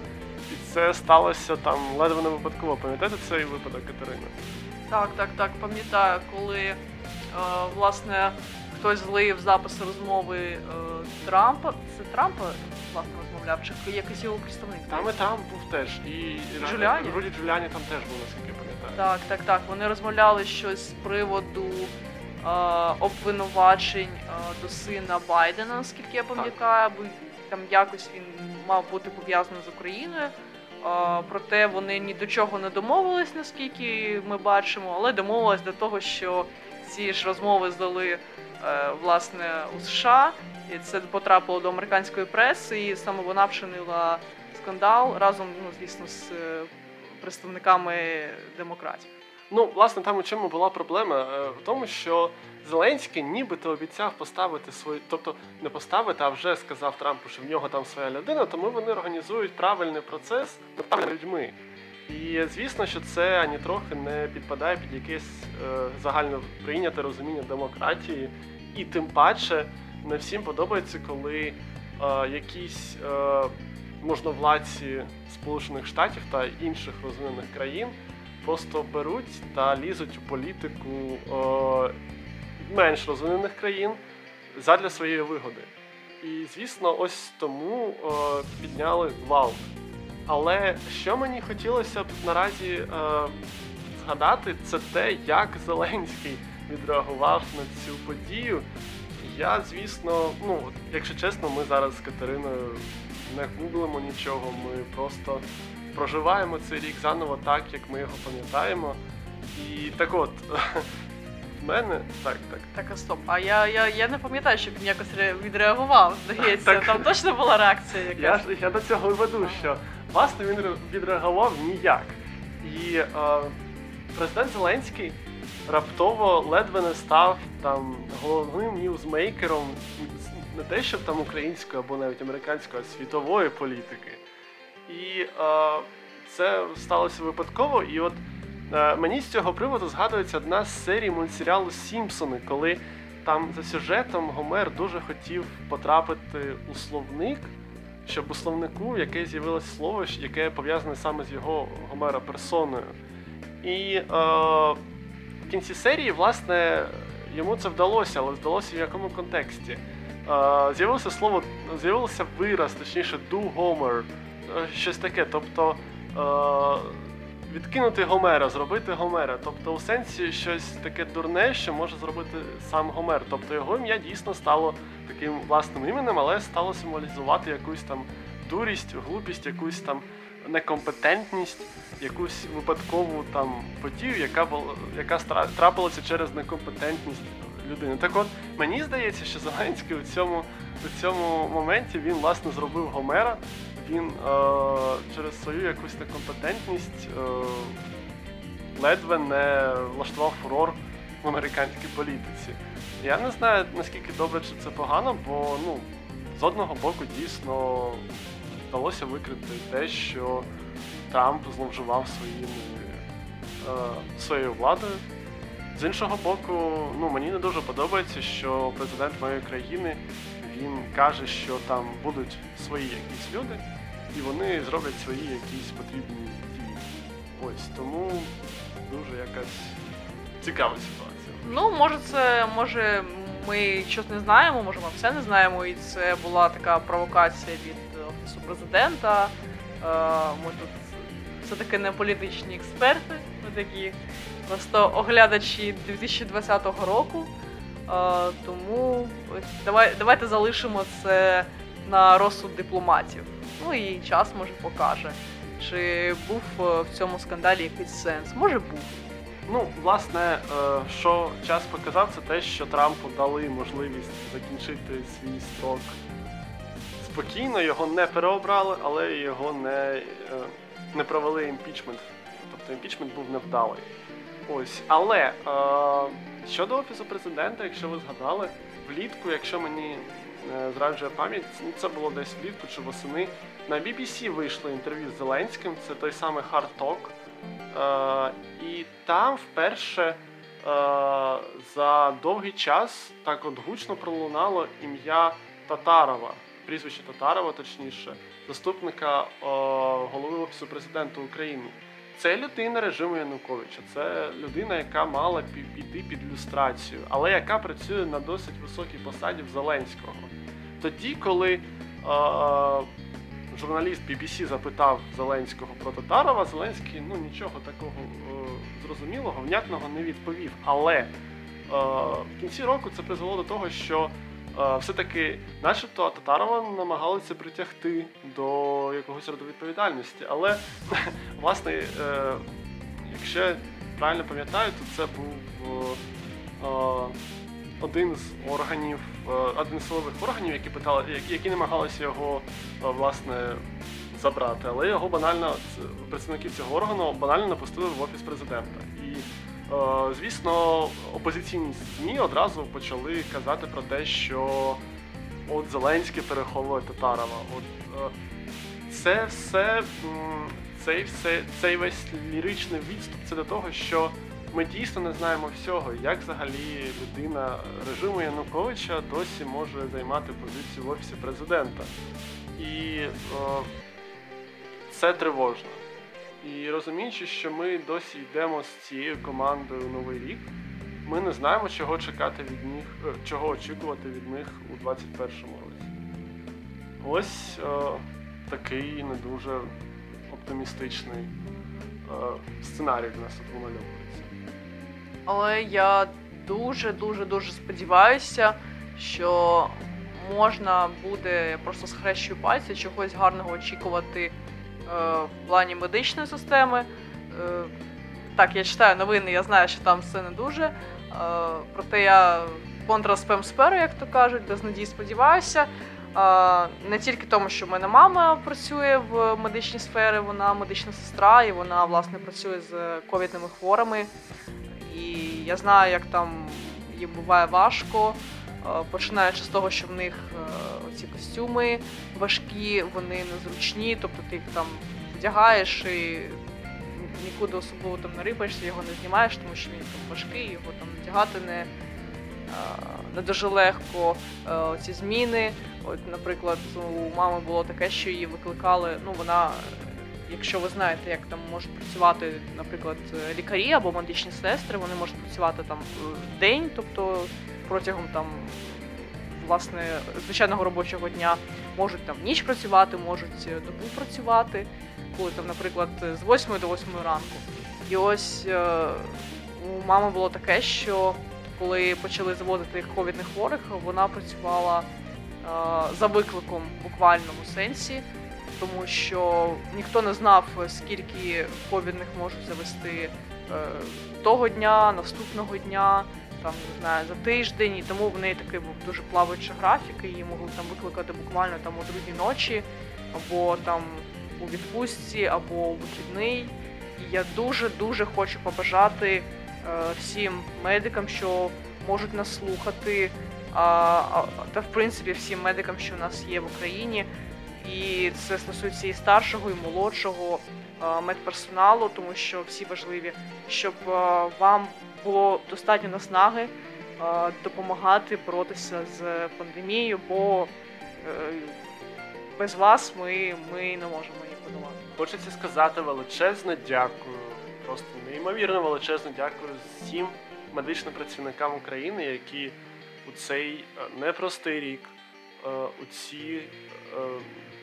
І це сталося там ледве не випадково. Пам'ятаєте цей випадок, Катерина?
Так, так, так, пам'ятаю, коли власне хтось злив записи розмови е, Трампа. Це Трампа власне розмовляв, чи якийсь його представник?
Там і там був теж. І
Джуліані?
Руді Джуліані там теж був, наскільки пам'ятаю.
Так, так, так. Вони розмовляли щось з приводу е, обвинувачень е, до сина Байдена, наскільки я пам'ятаю, бо там якось він мав бути пов'язаний з Україною. Проте вони ні до чого не домовились, наскільки ми бачимо, але домовились до того, що ці ж розмови здали е, власне у США, і це потрапило до американської преси, і саме вона вчинила скандал разом, ну звісно, з е, представниками демократів.
Ну, власне, там у чому була проблема? Е, В тому, що Зеленський нібито обіцяв поставити свою, тобто не поставити, а вже сказав Трампу, що в нього там своя людина, тому вони організують правильний процес над людьми. І звісно, що це ані трохи не підпадає під якесь е, загально прийняте розуміння демократії, і тим паче не всім подобається, коли е, якісь е, можновладці Сполучених Штатів та інших розвинених країн просто беруть та лізуть у політику менш розвинених країн задля своєї вигоди. І звісно, ось тому підняли гвалт. Але що мені хотілося б наразі е, згадати, це те, як Зеленський відреагував на цю подію. Я, звісно, ну, якщо чесно, ми зараз з Катериною не гуглимо нічого, ми просто проживаємо цей рік заново так, як ми його пам'ятаємо. І так от, в мене. Так, так.
Так, а стоп. А я, я, я не пам'ятаю, щоб він якось ре- відреагував. Здається,
Так.
там точно була реакція якась.
Я, ж- я до цього і веду, що власне він ре- відреагував ніяк. І е, президент Зеленський раптово ледве не став там головним ньюзмейкером не те, щоб там української або навіть американської, а світової політики. І е, це сталося випадково. І от мені з цього приводу згадується одна з серій мультсеріалу Сімпсони, коли там за сюжетом Гомер дуже хотів потрапити у словник, щоб у словнику яке з'явилось слово, яке пов'язане саме з його Гомера персоною. І е, в кінці серії, власне, йому це вдалося, але вдалося в якому контексті. Е, з'явилося слово, з'явився вираз, точніше, do Homer, е, щось таке. Тобто е, відкинути Гомера, зробити Гомера. Тобто, у сенсі щось таке дурне, що може зробити сам Гомер. Тобто його ім'я дійсно стало таким власним іменем, але стало символізувати якусь там дурість, глупість, якусь там некомпетентність, якусь випадкову там подію, яка була, яка трапилася через некомпетентність людини. Так от мені здається, що Зеленський у цьому, у цьому моменті він власне зробив Гомера. Він е, через свою якусь некомпетентність е, ледве не влаштував фурор в американській політиці. Я не знаю наскільки добре чи це погано, бо ну, з одного боку дійсно вдалося викрити те, що Трамп зловживав своїми, е, своєю владою. З іншого боку, ну мені не дуже подобається, що президент моєї країни він каже, що там будуть свої якісь люди, і вони зроблять свої якісь потрібні дії. Ось тому дуже якась цікава ситуація.
Ну, може, це може ми щось не знаємо, може, ми все не знаємо, і це була така провокація від офісу президента. Е, Ми тут все-таки не політичні експерти, ми такі просто оглядачі 2020 року. Е, Тому давай, давайте залишимо це на розсуд дипломатів. Ну і час може покаже, чи був е, в цьому скандалі якийсь сенс. Може був.
Ну, власне, е, що час показав, це те, що Трампу дали можливість закінчити свій строк спокійно, його не переобрали, але його не, е, не провели імпічмент. Тобто імпічмент був невдалий. Ось. Але щодо офісу президента, якщо ви згадали, влітку, якщо мені е, зраджує пам'ять, ну, це було десь влітку чи восени. На BBC вийшло інтерв'ю з Зеленським, це той самий Hard Talk. Е, і там вперше е, за довгий час так от гучно пролунало ім'я Татарова, прізвище Татарова, точніше, заступника е, голови Офісу президента України. Це людина режиму Януковича, це людина, яка мала пі- піти під люстрацію, але яка працює на досить високій посаді в Зеленського. Тоді, коли е, журналіст BBC запитав Зеленського про Татарова, Зеленський ну нічого такого е, зрозумілого, внятного не відповів. Але е, в кінці року це призвело до того, що е, все-таки, начебто, Татарова намагалися притягти до якогось роду відповідальності. Але, власне, е, якщо правильно пам'ятаю, то це був е, один з органів, е, один з силових органів, які питали, які- які намагалися його е, власне забрати. Але його банально представників цього органу банально напустили в офіс президента. І е, звісно, опозиційні ЗМІ одразу почали казати про те, що от Зеленський переховує Татарова. От це все, цей все, цей весь ліричний відступ це до того, що ми дійсно не знаємо всього, як взагалі людина режиму Януковича досі може займати позицію в офісі президента. І е, це тривожно. І розуміючи, що ми досі йдемо з цією командою Новий рік, ми не знаємо, чого чекати від них, е, чого очікувати від них у 2021 році. Ось е, такий не дуже оптимістичний е, сценарій для нас тут.
Але я дуже дуже сподіваюся, що можна буде просто схрещую пальці чогось гарного очікувати е, в плані медичної системи. Е, так, я читаю новини, я знаю, що там все не дуже. Е, проте я контра спем сперу, як то кажуть, без надій сподіваюся. Е, не тільки тому, що в мене мама працює в медичній сфері, вона медична сестра, і вона власне працює з ковідними хворими. І я знаю, як там їм буває важко, е, починаючи з того, що в них е, ці костюми важкі, вони незручні, тобто ти їх там вдягаєш і нікуди особливо там не рипаєшся, його не знімаєш, тому що він там важкий, його там вдягати не, е, не дуже легко. Ці зміни. От, наприклад, у мами було таке, що її викликали. Ну, вона, якщо ви знаєте, як там можуть працювати, наприклад, лікарі або медичні сестри, вони можуть працювати там в день, тобто протягом там. Власне, звичайного робочого дня можуть там ніч працювати, можуть е, добу працювати, коли там, наприклад, з 8 до 8 ранку. І ось е, у мами було таке, що коли почали заводити ковідних хворих, вона працювала е, за викликом буквальному сенсі, тому що ніхто не знав, скільки ковідних можуть завести е, того дня, наступного дня, там не знаю, за тиждень, і тому в неї такий був дуже плаваючий графік, і її могли там викликати буквально там о другій ночі, або там у відпустці, або у вихідний. І я дуже дуже хочу побажати е, всім медикам, що можуть нас слухати, а, та в принципі всім медикам, що в нас є в Україні. І це стосується і старшого, і молодшого е, медперсоналу, тому що всі важливі, щоб е, вам було достатньо наснаги е, допомагати боротися з пандемією, бо без вас ми, ми не можемо її подолати.
Хочеться сказати величезне дякую, просто неймовірно величезне дякую всім медичним працівникам України, які у цей непростий рік, у, ці,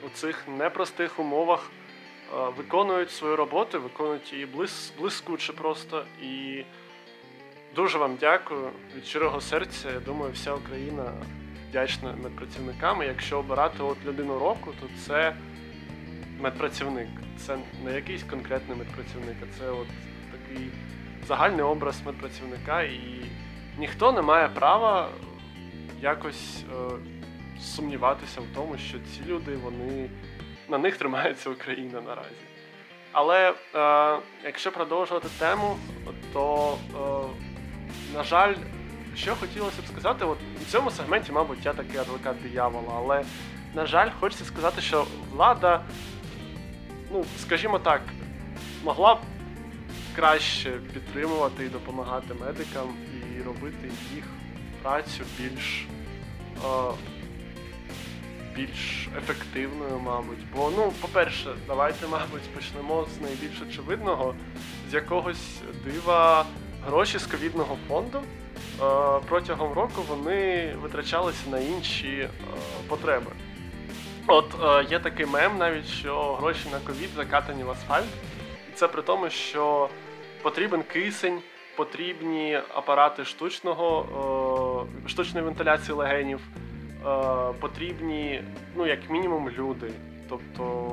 у цих непростих умовах е, виконують свою роботу, виконують її блис, блискуче просто. І дуже вам дякую від щирого серця. Я думаю, вся Україна вдячна медпрацівникам. Якщо обирати от людину року, то це медпрацівник. Це не якийсь конкретний медпрацівник, а це от такий загальний образ медпрацівника, і ніхто не має права якось е, сумніватися в тому, що ці люди, вони на них тримається Україна наразі. Але е, якщо продовжувати тему, то, е, на жаль, що хотілося б сказати, от у цьому сегменті, мабуть, я такий адвокат диявола, але, на жаль, хочеться сказати, що влада ну, скажімо так, могла б краще підтримувати і допомагати медикам і робити їх працю більш, е, більш ефективною, мабуть. Бо, ну, по-перше, давайте, мабуть, почнемо з найбільш очевидного, з якогось дива гроші з ковідного фонду. е, Протягом року вони витрачалися на інші е, потреби. От е, є такий мем навіть, що гроші на ковід закатані в асфальт. І це при тому, що потрібен кисень, потрібні апарати штучного, штучної вентиляції легенів, потрібні, ну, як мінімум, люди. Тобто,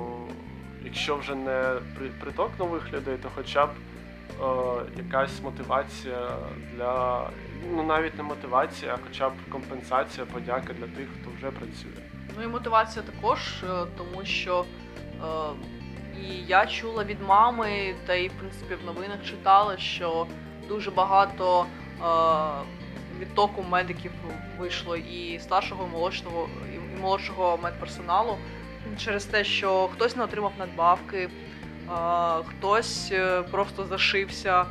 якщо вже не приток нових людей, то хоча б е, якась мотивація для ну навіть не мотивація, а хоча б компенсація, подяка для тих, хто вже працює.
Ну і мотивація також, е, тому що е, і я чула від мами, та і в принципі в новинах читала, що дуже багато е, відтоку медиків вийшло і старшого, і молодшого, і, молодшого медперсоналу через те, що хтось не отримав надбавки, е, хтось е, просто зашився,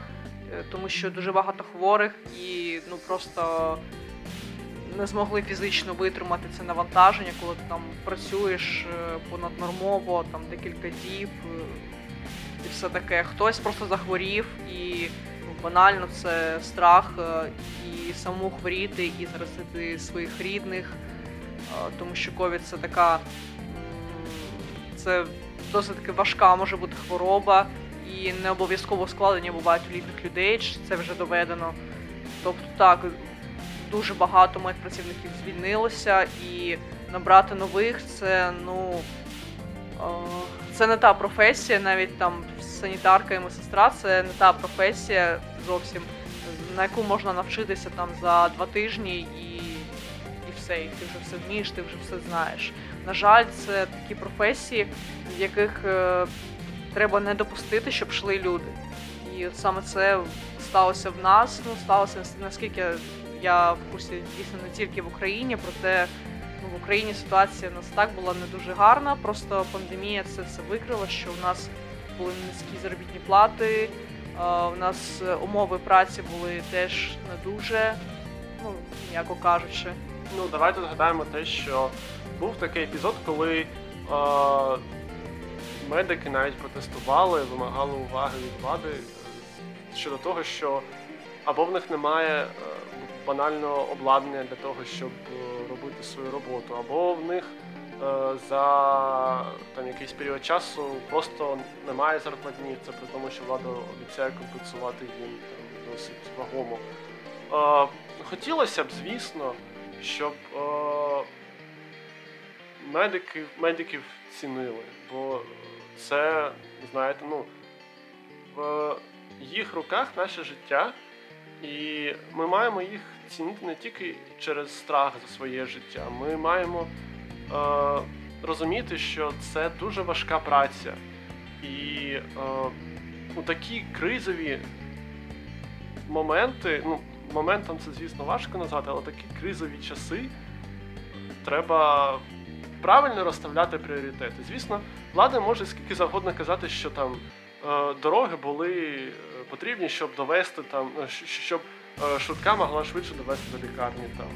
е, тому що дуже багато хворих і ну просто не змогли фізично витримати це навантаження, коли ти там працюєш понаднормово, там декілька діб і все таке. Хтось просто захворів і банально це страх е, і саму хворіти, і заразити своїх рідних, е, тому що ковід це така це досить таки важка може бути хвороба, і не обов'язково складення бувають у літніх людей, це вже доведено. Тобто так, дуже багато медпрацівників звільнилося, і набрати нових це ну е, це не та професія, навіть там санітарка і медсестра, це не та професія зовсім, на яку можна навчитися там за два тижні і, і все, і ти вже все вмієш, ти вже все знаєш. На жаль, це такі професії, в яких е, треба не допустити, щоб йшли люди. І от саме це сталося в нас. Ну, сталося наскільки я в курсі дійсно не тільки в Україні, проте ну, в Україні ситуація у нас так була не дуже гарна. Просто пандемія це все викрила, що у нас були низькі заробітні плати, у нас умови праці були теж не дуже, ну м'яко кажучи.
Ну, давайте згадаємо те, що був такий епізод, коли е, медики навіть протестували, вимагали уваги від влади щодо того, що або в них немає е, банального обладнання для того, щоб е, робити свою роботу, або в них е, за там якийсь період часу просто немає зарплатні. Це при тому, що влада обіцяє компенсувати їм там, досить вагомо. Е, хотілося б, звісно, щоб е, медики, медиків цінили, бо це, знаєте, ну, в їх руках наше життя, і ми маємо їх цінити не тільки через страх за своє життя. Ми маємо е, розуміти, що це дуже важка праця. І е, у такі кризові моменти, ну, моментом це, звісно, важко назвати, але такі кризові часи треба правильно розставляти пріоритети. Звісно, влада може скільки завгодно казати, що там е, дороги були е, потрібні, щоб довести там, е, щоб швидка могла швидше довести до лікарні там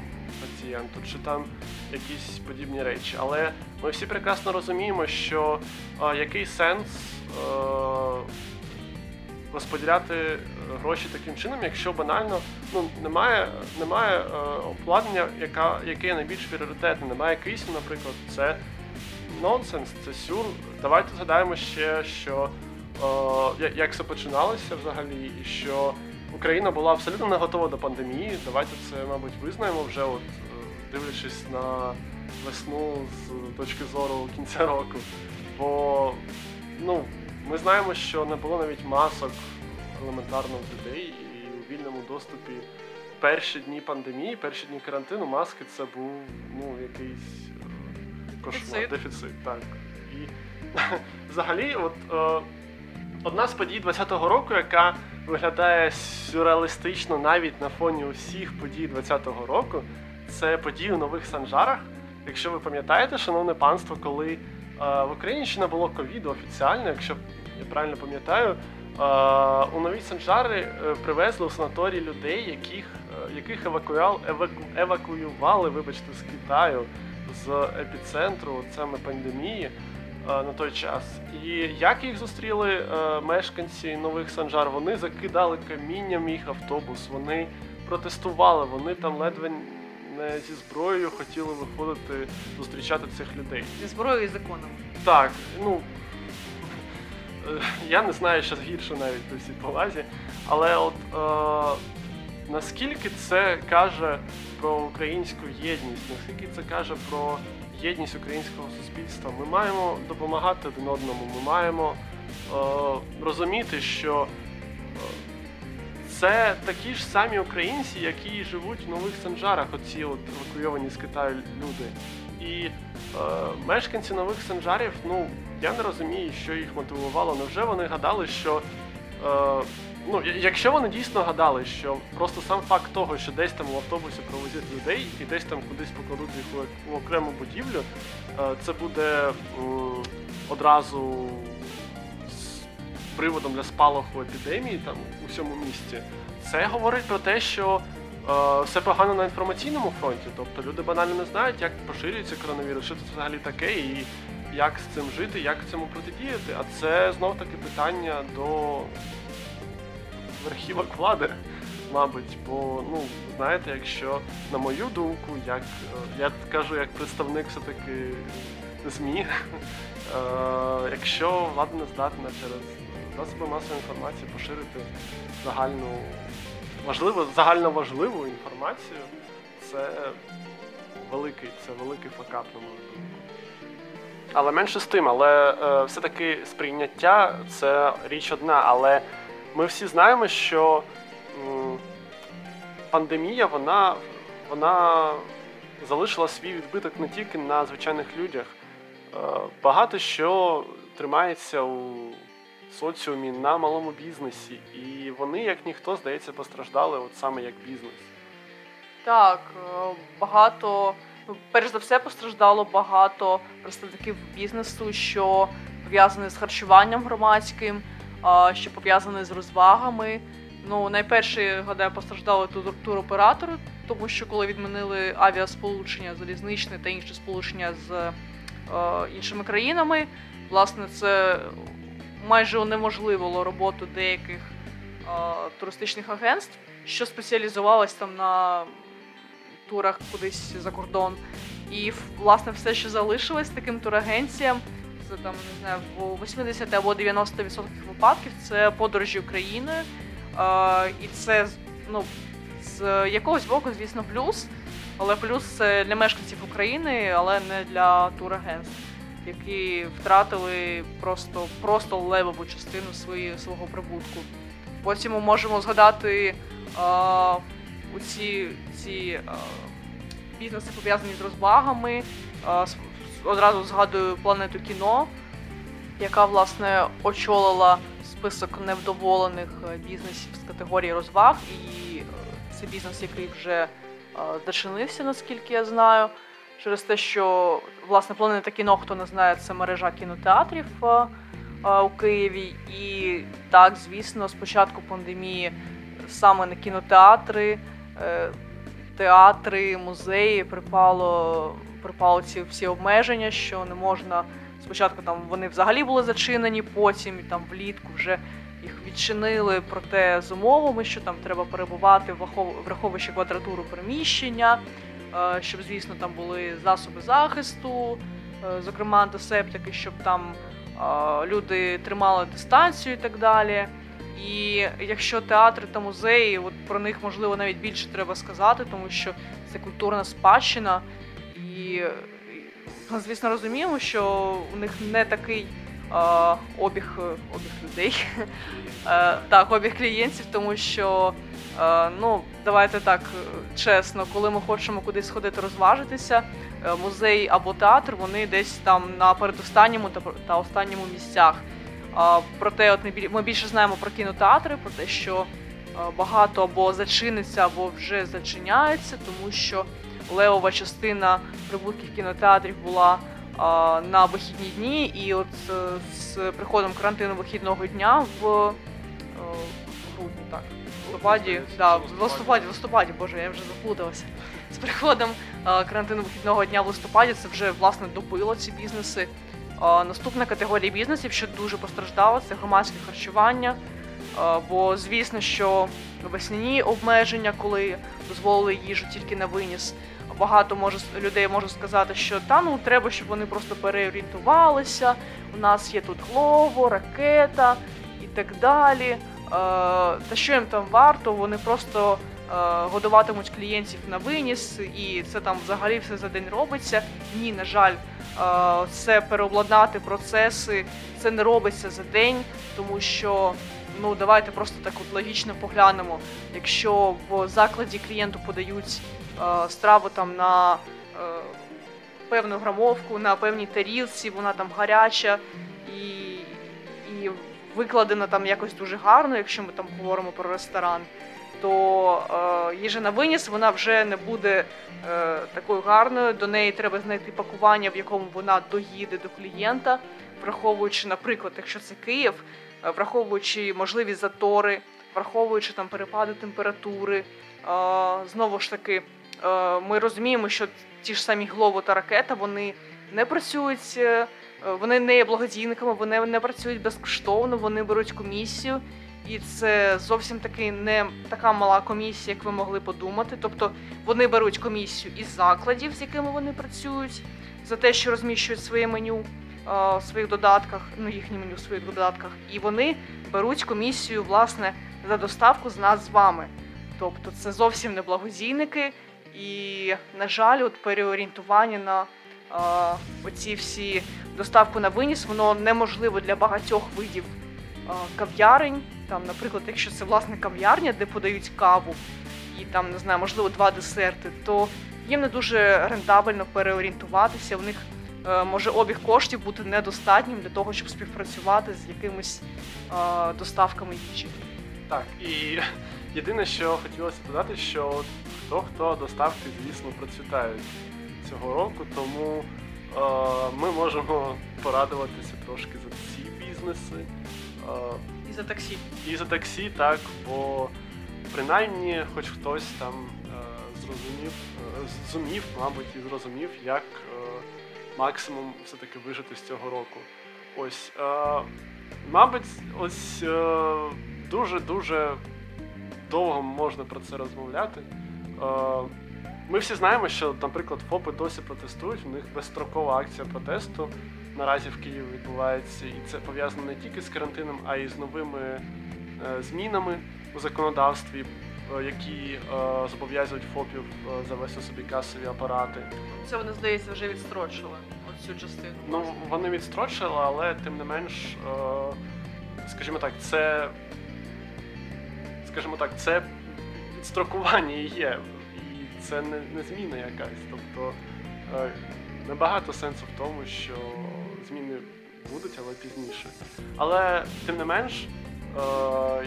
пацієнту, чи там якісь подібні речі. Але ми всі прекрасно розуміємо, що е, який сенс. Е, розподіляти е, гроші таким чином, якщо банально ну, немає, немає е, обладнання, яка, яке найбільш пріоритетне, немає кисню, наприклад, це нонсенс, це сюр. Давайте згадаємо ще, що е, як це починалося взагалі, і що Україна була абсолютно не готова до пандемії. Давайте це, мабуть, визнаємо вже, от, е, дивлячись на весну з точки зору кінця року. Бо ну, ми знаємо, що не було навіть масок елементарно в людей, і у вільному доступі перші дні пандемії, перші дні карантину, маски це був ну, якийсь е, кошмар,
Дефіцит.
дефіцит. Так. І взагалі, от е, одна з подій 20-го року, яка виглядає сюрреалістично навіть на фоні усіх подій 20-го року, це події у нових санжарах. Якщо ви пам'ятаєте, шановне панство, коли е, в Україні ще не було ковіду офіціально, якщо я правильно пам'ятаю, е, у нові санжари е, привезли у санаторій людей, яких, е, яких евакуял, еваку, евакуювали, вибачте, з Китаю з епіцентру саме пандемії на той час. І як їх зустріли е, мешканці нових санжар? Вони закидали камінням їх автобус, вони протестували, вони там ледве не зі зброєю хотіли виходити зустрічати цих людей.
Зі зброєю і законом.
Так, ну е, я не знаю, що гірше навіть при всій повазі, але от е, наскільки це каже про українську єдність, наскільки це каже про єдність українського суспільства. Ми маємо допомагати один одному, ми маємо е, розуміти, що е, це такі ж самі українці, які живуть в нових санжарах, оці от евакуйовані з Китаю люди. І е, мешканці нових санжарів, ну я не розумію, що їх мотивувало. Невже вони гадали, що е, ну, якщо вони дійсно гадали, що просто сам факт того, що десь там в автобусі провозять людей і десь там кудись покладуть їх у- у окрему будівлю, е, це буде одразу з приводом для спалаху епідемії там у всьому місті, це говорить про те, що е, все погано на інформаційному фронті. Тобто люди банально не знають, як поширюється коронавірус, що це взагалі таке, і як з цим жити, як цьому протидіяти. А це знов таки питання до верхівок влади, мабуть. Бо, ну, знаєте, якщо, на мою думку, як е, я кажу як представник все-таки ЗМІ, е, якщо влада не здатна через засоби масової інформації поширити загальну важливу, загально важливу інформацію, це великий, це великий факап, на мою думку. Але менше з тим, але е, все-таки сприйняття це річ одна, але ми всі знаємо, що пандемія вона, вона залишила свій відбиток не тільки на звичайних людях. Е, багато що тримається у соціумі на малому бізнесі, і вони, як ніхто, здається, постраждали от саме як бізнес.
Так, е, багато, ну, перш за все, постраждало багато представників бізнесу, що пов'язані з харчуванням громадським, що пов'язані з розвагами. Ну, найперше, гадаю, постраждали тур- туроператори, тому що коли відмінили авіасполучення залізничне та інші сполучення з е, іншими країнами, власне, це майже унеможливило роботу деяких е, туристичних агентств, що спеціалізувалось там на турах кудись за кордон. І власне все, що залишилось таким турагенціям, це там не знаю, в 80 або 90% випадків це подорожі Україною. І це ну, з якогось боку, звісно, плюс. Але плюс це для мешканців України, але не для турагентств, які втратили просто, просто левову частину свої, свого прибутку. Потім ми можемо згадати е, ці, ці е, бізнеси пов'язані з розвагами. Одразу згадую планету кіно, яка власне очолила список невдоволених е, бізнесів з категорії розваг. І е, це бізнес, який вже е, зачинився, наскільки я знаю. Через те, що власне планета кіно, хто не знає, це мережа кінотеатрів у Києві. І так, звісно, з початку пандемії саме на кінотеатри, театри, музеї припало, припало ці всі обмеження, що не можна. Спочатку там вони взагалі були зачинені, потім там влітку вже їх відчинили, проте з умовами, що там треба перебувати, врахов- враховуючи квадратуру приміщення, е, щоб, звісно, там були засоби захисту, е, зокрема антисептики, щоб там е, люди тримали дистанцію і так далі. І якщо театри та музеї, от про них можливо навіть більше треба сказати, тому що це культурна спадщина, і, і звісно, розуміємо, що у них не такий е, обіг, обіг людей, е, так, обіг клієнтів, тому що е, ну, давайте так чесно, коли ми хочемо кудись сходити розважитися, е, музей або театр, вони десь там на передостанньому та, та останньому місцях. А, Проте, от ми біль- ми більше знаємо про кінотеатри, про те, що багато або зачиниться, або вже зачиняється, тому що левова частина прибутків кінотеатрів була а, на вихідні дні, і от е, з приходом карантину вихідного дня в е, грудні, так, в листопаді, да, в листопаді, в листопаді, боже, я вже заплуталася. З приходом е, карантину вихідного дня в листопаді це вже власне добило ці бізнеси. Е, Наступна категорія бізнесів, що дуже постраждала, це громадське харчування. Бо звісно, що весняні обмеження, коли дозволили їжу тільки на виніс, багато може людей може сказати, що та ну треба, щоб вони просто переорієнтувалися. У нас є тут глово, ракета і так далі. Е, Та що їм там варто? Вони просто годуватимуть клієнтів на виніс, і це там взагалі все за день робиться. Ні, на жаль, е, це переобладнати процеси, це не робиться за день, тому що ну давайте просто так от логічно поглянемо. Якщо в закладі клієнту подають е, страву там на е, певну грамовку, на певній тарілці, вона там гаряча і, і викладена там якось дуже гарно, якщо ми там говоримо про ресторан. То е, їжа на виніс вона вже не буде е, такою гарною. До неї треба знайти пакування, в якому вона доїде до клієнта, враховуючи, наприклад, якщо це Київ, е, враховуючи можливі затори, враховуючи там перепади температури. Е, знову ж таки, е, ми розуміємо, що ті ж самі Глово та ракета вони не працюють, е, вони не є благодійниками, вони не працюють безкоштовно, вони беруть комісію. І це зовсім таки не така мала комісія, як ви могли подумати. Тобто вони беруть комісію із закладів, з якими вони працюють, за те, що розміщують своє меню е, в своїх додатках, ну їхнє меню в своїх додатках, і вони беруть комісію власне за доставку з нас з вами. Тобто це зовсім не благодійники, і, на жаль, от переорієнтування на е, оці всі доставку на виніс, воно неможливо для багатьох видів е, кав'ярень. Там, наприклад, якщо це власне кав'ярня, де подають каву, і там не знаю, можливо, два десерти, то їм не дуже рентабельно переорієнтуватися. У них е, може обіг коштів бути недостатнім для того, щоб співпрацювати з якимись доставками їжі.
Так, і єдине, що хотілося додати, що хто хто доставки, звісно, процвітають цього року, тому е, ми можемо порадуватися трошки за ці бізнеси. Е,
І за таксі.
і за таксі, так, бо принаймні хоч хтось там е, зрозумів, е, зумів, мабуть, і зрозумів, як е, максимум все-таки вижити з цього року. Ось, е, мабуть, ось дуже-дуже довго можна про це розмовляти. Е, ми всі знаємо, що, наприклад, ФОПи досі протестують, у них безстрокова акція протесту наразі в Києві відбувається, і це пов'язано не тільки з карантином, а й з новими е, змінами у законодавстві, е, які зобов'язують ФОПів завести собі касові апарати.
Це вони, здається, вже відстрочили оцю частину.
Ну, вони відстрочили, але тим не менш, скажімо так, це. Скажімо так, це відстрокування і є. І це не, не зміна якась. Тобто е, небагато сенсу в тому, що зміни будуть, але пізніше. Але тим не менш, е,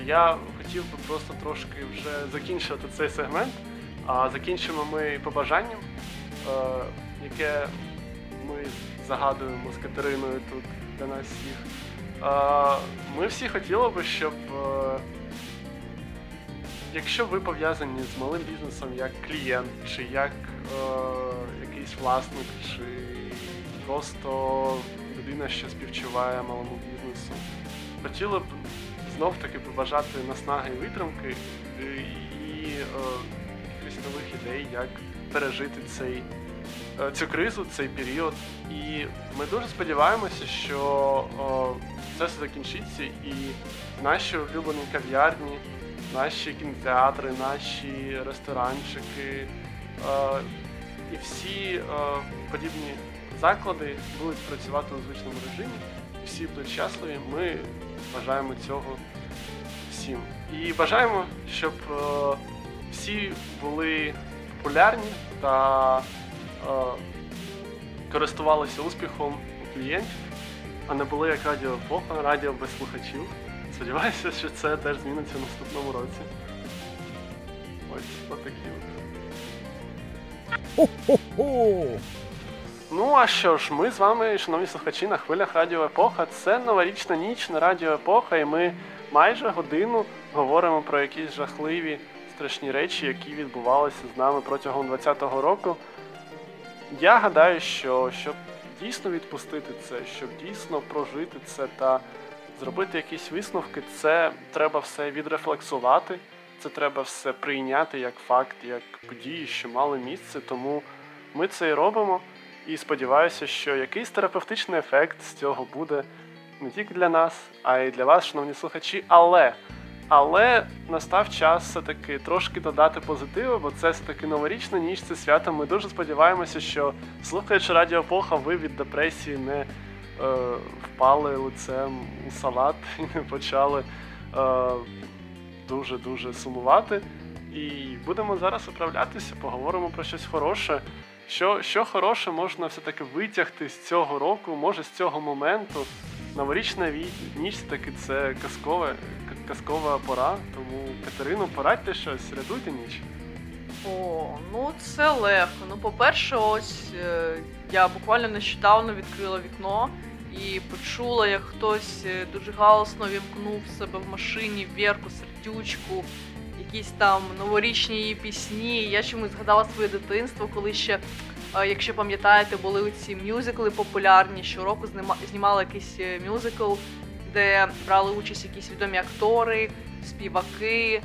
я хотів би просто трошки вже закінчувати цей сегмент. А закінчимо ми побажанням, е, яке ми загадуємо з Катериною тут для нас всіх. Ми всі хотіли би, щоб якщо ви пов'язані з малим бізнесом як клієнт, чи як е, якийсь власник, чи просто людина, що співчуває малому бізнесу, хотіли б знов таки побажати наснаги і витримки і, і е, якихось нових ідей, як пережити цей е, цю кризу, цей період. І ми дуже сподіваємося, що о, це все закінчиться, і наші улюблені кав'ярні, наші кінотеатри, наші ресторанчики е, і всі е, подібні заклади будуть працювати у звичному режимі, всі будуть щасливі. Ми бажаємо цього всім. І бажаємо, щоб е, всі були популярні та користувалися успіхом у клієнтів, а не були як радіо радіо без слухачів. Сподіваюся, що це теж зміниться в наступному році. Ось, отакі от. Ну а що ж, ми з вами, шановні слухачі, на хвилях Радіо Епоха. Це новорічна ніч на Радіо Епоха, і ми майже годину говоримо про якісь жахливі страшні речі, які відбувалися з нами протягом 20-го року. Я гадаю, що щоб дійсно відпустити це, щоб дійсно прожити це та зробити якісь висновки, це треба все відрефлексувати, це треба все прийняти як факт, як події, що мали місце. Тому ми це і робимо. І сподіваюся, що якийсь терапевтичний ефект з цього буде не тільки для нас, а й для вас, шановні слухачі. Але Але настав час все-таки трошки додати позитиву, бо це все-таки новорічна ніч, це свято. Ми дуже сподіваємося, що слухаючи Радіо Епоха, ви від депресії не впали лицем у салат і почали е, дуже-дуже сумувати. І будемо зараз управлятися, поговоримо про щось хороше. Що, що хороше можна все-таки витягти з цього року, може з цього моменту. Новорічна ніч таки це казкова, казкова пора. Тому Катерину, порадьте щось, рятуйте ніч.
О, ну це легко. Ну, по-перше, ось е, я буквально нещодавно відкрила вікно і почула, як хтось е, дуже галасно вімкнув себе в машині вірку, сердючку, якісь там новорічні її пісні. Я чомусь згадала своє дитинство, коли ще, е, якщо пам'ятаєте, були ці мюзикли популярні. Щороку знімали якийсь е, мюзикл, де брали участь якісь відомі актори, співаки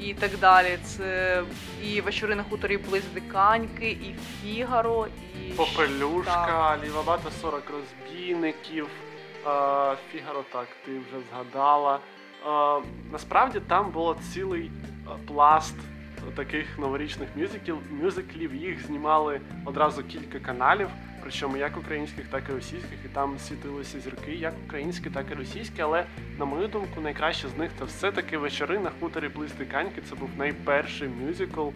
і так далі. Це і вечори на хуторі близ Диканьки, і Фігаро, і
Попелюшка, Лівабата 40 розбійників, Фігаро, так, ти вже згадала. Насправді там було цілий пласт таких новорічних мюзиклів. мюзиклів. Їх знімали одразу кілька каналів, причому як українських, так і російських, і там світилися зірки, як українські, так і російські. Але на мою думку, найкраще з них це все-таки вечори на хуторі близ Диканьки. Це був найперший мюзикл,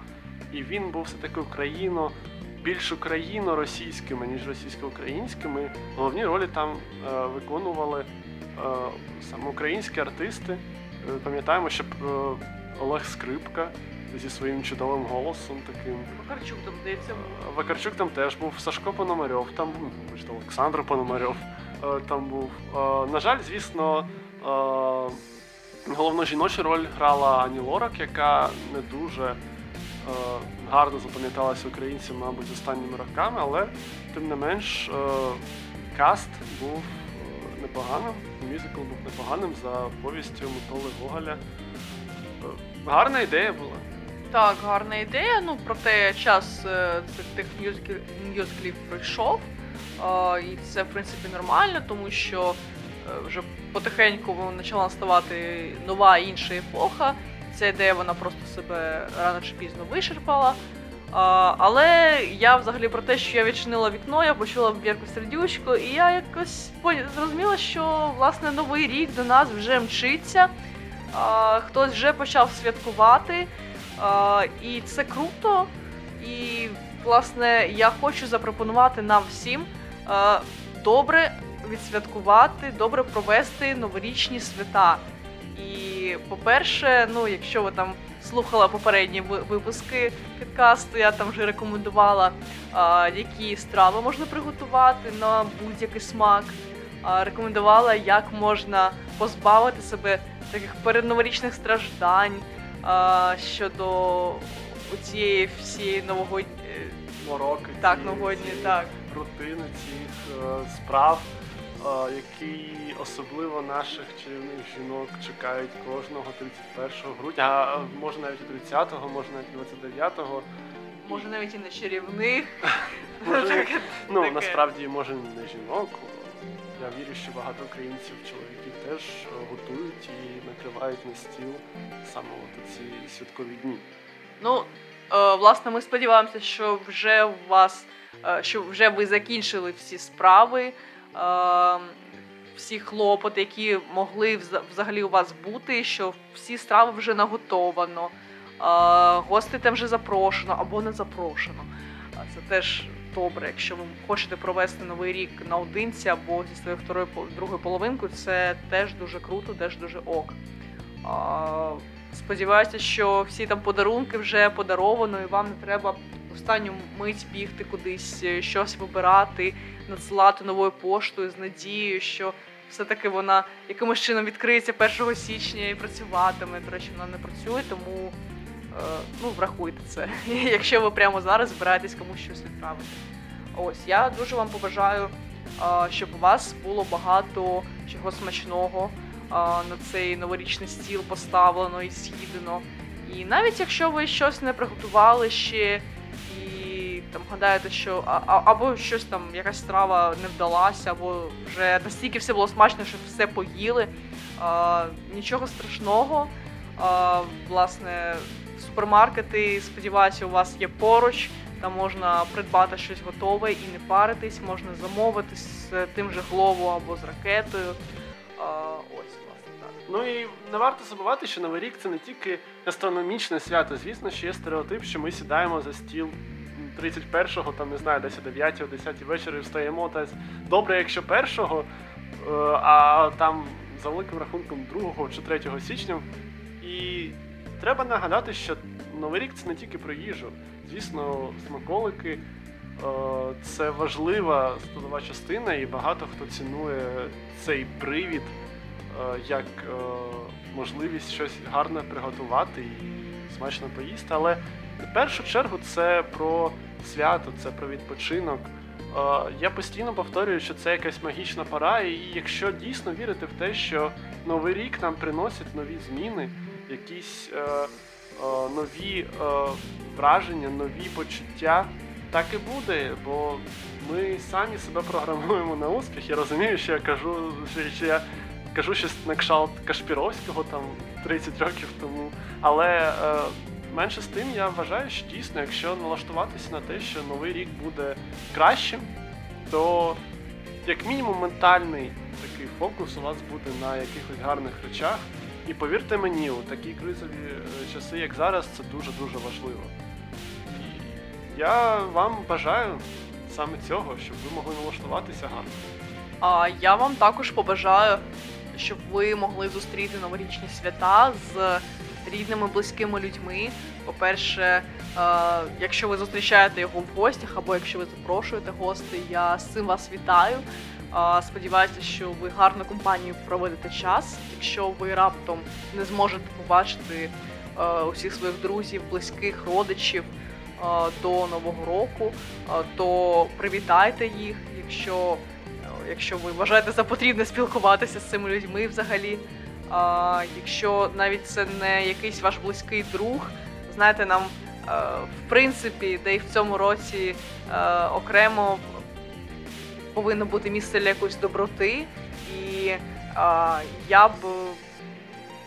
і він був все-таки україно більш україно-російськими, ніж російсько-українськими. Головні ролі там е, виконували е, саме українські артисти. Е, пам'ятаємо, що е, Олег Скрипка зі своїм чудовим голосом таким.
Вакарчук там здається.
Вакарчук там теж був, Сашко Пономарьов, там був Олександр Пономарьов е, там був. Е, На жаль, звісно, е, головну жіночу роль грала Ані Лорак, яка не дуже гарно запам'яталася українцям, мабуть, останніми роками, але тим не менш каст був непоганим, мюзикл був непоганим за повістю Миколи Гоголя. Гарна ідея була.
Так, гарна ідея. Ну, проте час е, тих мюзиклів. Е, і це, в принципі, нормально, тому що е, вже потихеньку почала наставати нова інша епоха. Ця ідея вона просто себе рано чи пізно вичерпала. А, але я взагалі про те, що я відчинила вікно, я почула Бєрку сердючку, і я якось зрозуміла, що власне новий рік до нас вже мчиться. Хтось вже почав святкувати. І це круто. І, власне, я хочу запропонувати нам всім добре відсвяткувати, добре провести новорічні свята. І, по-перше, ну, якщо ви там слухали попередні випуски підкасту, я там вже рекомендувала, які страви можна приготувати на будь-який смак. Рекомендувала, як можна позбавити себе таких передноворічних страждань щодо цієї всієї новогодньої.
мороки.
Так,
цієї-
новогодні, так.
рутини цих е, справ, е, які особливо наших чарівних жінок чекають кожного 31 грудня, а е, може навіть і 30-го, може навіть і 29-го.
Може навіть і не чарівних.
Може, ну насправді може не жінок. Я вірю, що багато українців, чоловіків теж готують і накривають на стіл саме от ці святкові дні.
Ну, е, власне, ми сподіваємося, що вже у вас, е, що вже ви закінчили всі справи, е, всі хлопоти, які могли взагалі у вас бути, що всі страви вже наготовано, гостей там вже запрошено або не запрошено. Це теж добре, якщо ви хочете провести новий рік наодинці або зі своєю второю другою половинкою, це теж дуже круто, теж дуже ок. Сподіваюся, що всі там подарунки вже подаровано, і вам не треба в останню мить бігти кудись, е, щось вибирати, надсилати новою поштою з надією, що все-таки вона якимось чином відкриється 1 січня і працюватиме. До речі, вона не працює, тому ну, врахуйте це, якщо ви прямо зараз збираєтесь комусь щось відправити. Ось я дуже вам побажаю, е, щоб у вас було багато чого смачного на цей новорічний стіл поставлено і з'їдено. І навіть якщо ви щось не приготували ще і там гадаєте, що а- або щось там, якась страва не вдалася, або вже настільки все було смачно, що все поїли. А, нічого страшного. А, власне, супермаркети, сподіваюся, у вас є поруч. Там можна придбати щось готове і не паритись, можна замовити з тим же Глово або з ракетою. А, ось, власне, так.
Ну і не варто забувати, що Новий рік це не тільки астрономічне свято. Звісно, що є стереотип, що ми сідаємо за стіл 31-го, там не знаю, десь о 9 о 10 вечора і встаємо. Та добре, якщо першого, е, а там за великим рахунком 2 чи 3 січня. І треба нагадати, що Новий рік це не тільки про їжу. Звісно, смаколики е, це важлива складова частина, і багато хто цінує цей привід е, як е, можливість щось гарне приготувати і смачно поїсти. Але в першу чергу це про свято, це про відпочинок. Я постійно повторюю, що це якась магічна пора, і якщо дійсно вірити в те, що новий рік нам приносить нові зміни, якісь е, е, нові е, враження, нові почуття, так і буде, бо ми самі себе програмуємо на успіх. Я розумію, що я кажу, що, я кажу щось на кшалт Кашпіровського там 30 років тому. Але е, менше з тим я вважаю, що дійсно, якщо налаштуватися на те, що новий рік буде кращим, то як мінімум ментальний такий фокус у вас буде на якихось гарних речах. І повірте мені, у такі кризові е, часи, як зараз, це дуже-дуже важливо. І я вам бажаю саме цього, щоб ви могли налаштуватися гарно.
А я вам також побажаю, щоб ви могли зустріти новорічні свята з рідними, близькими людьми. По-перше, е, якщо ви зустрічаєте його в гостях, або якщо ви запрошуєте гостей, я з цим вас вітаю. Сподіваюся, що ви гарну компанію проведете час. Якщо ви раптом не зможете побачити е, усіх своїх друзів, близьких, родичів е, до Нового року, е, то привітайте їх, якщо якщо ви вважаєте за потрібне спілкуватися з цими людьми взагалі. Якщо навіть це не якийсь ваш близький друг, знаєте, нам в принципі, де і в цьому році окремо повинно бути місце для якоїсь доброти, і е, я б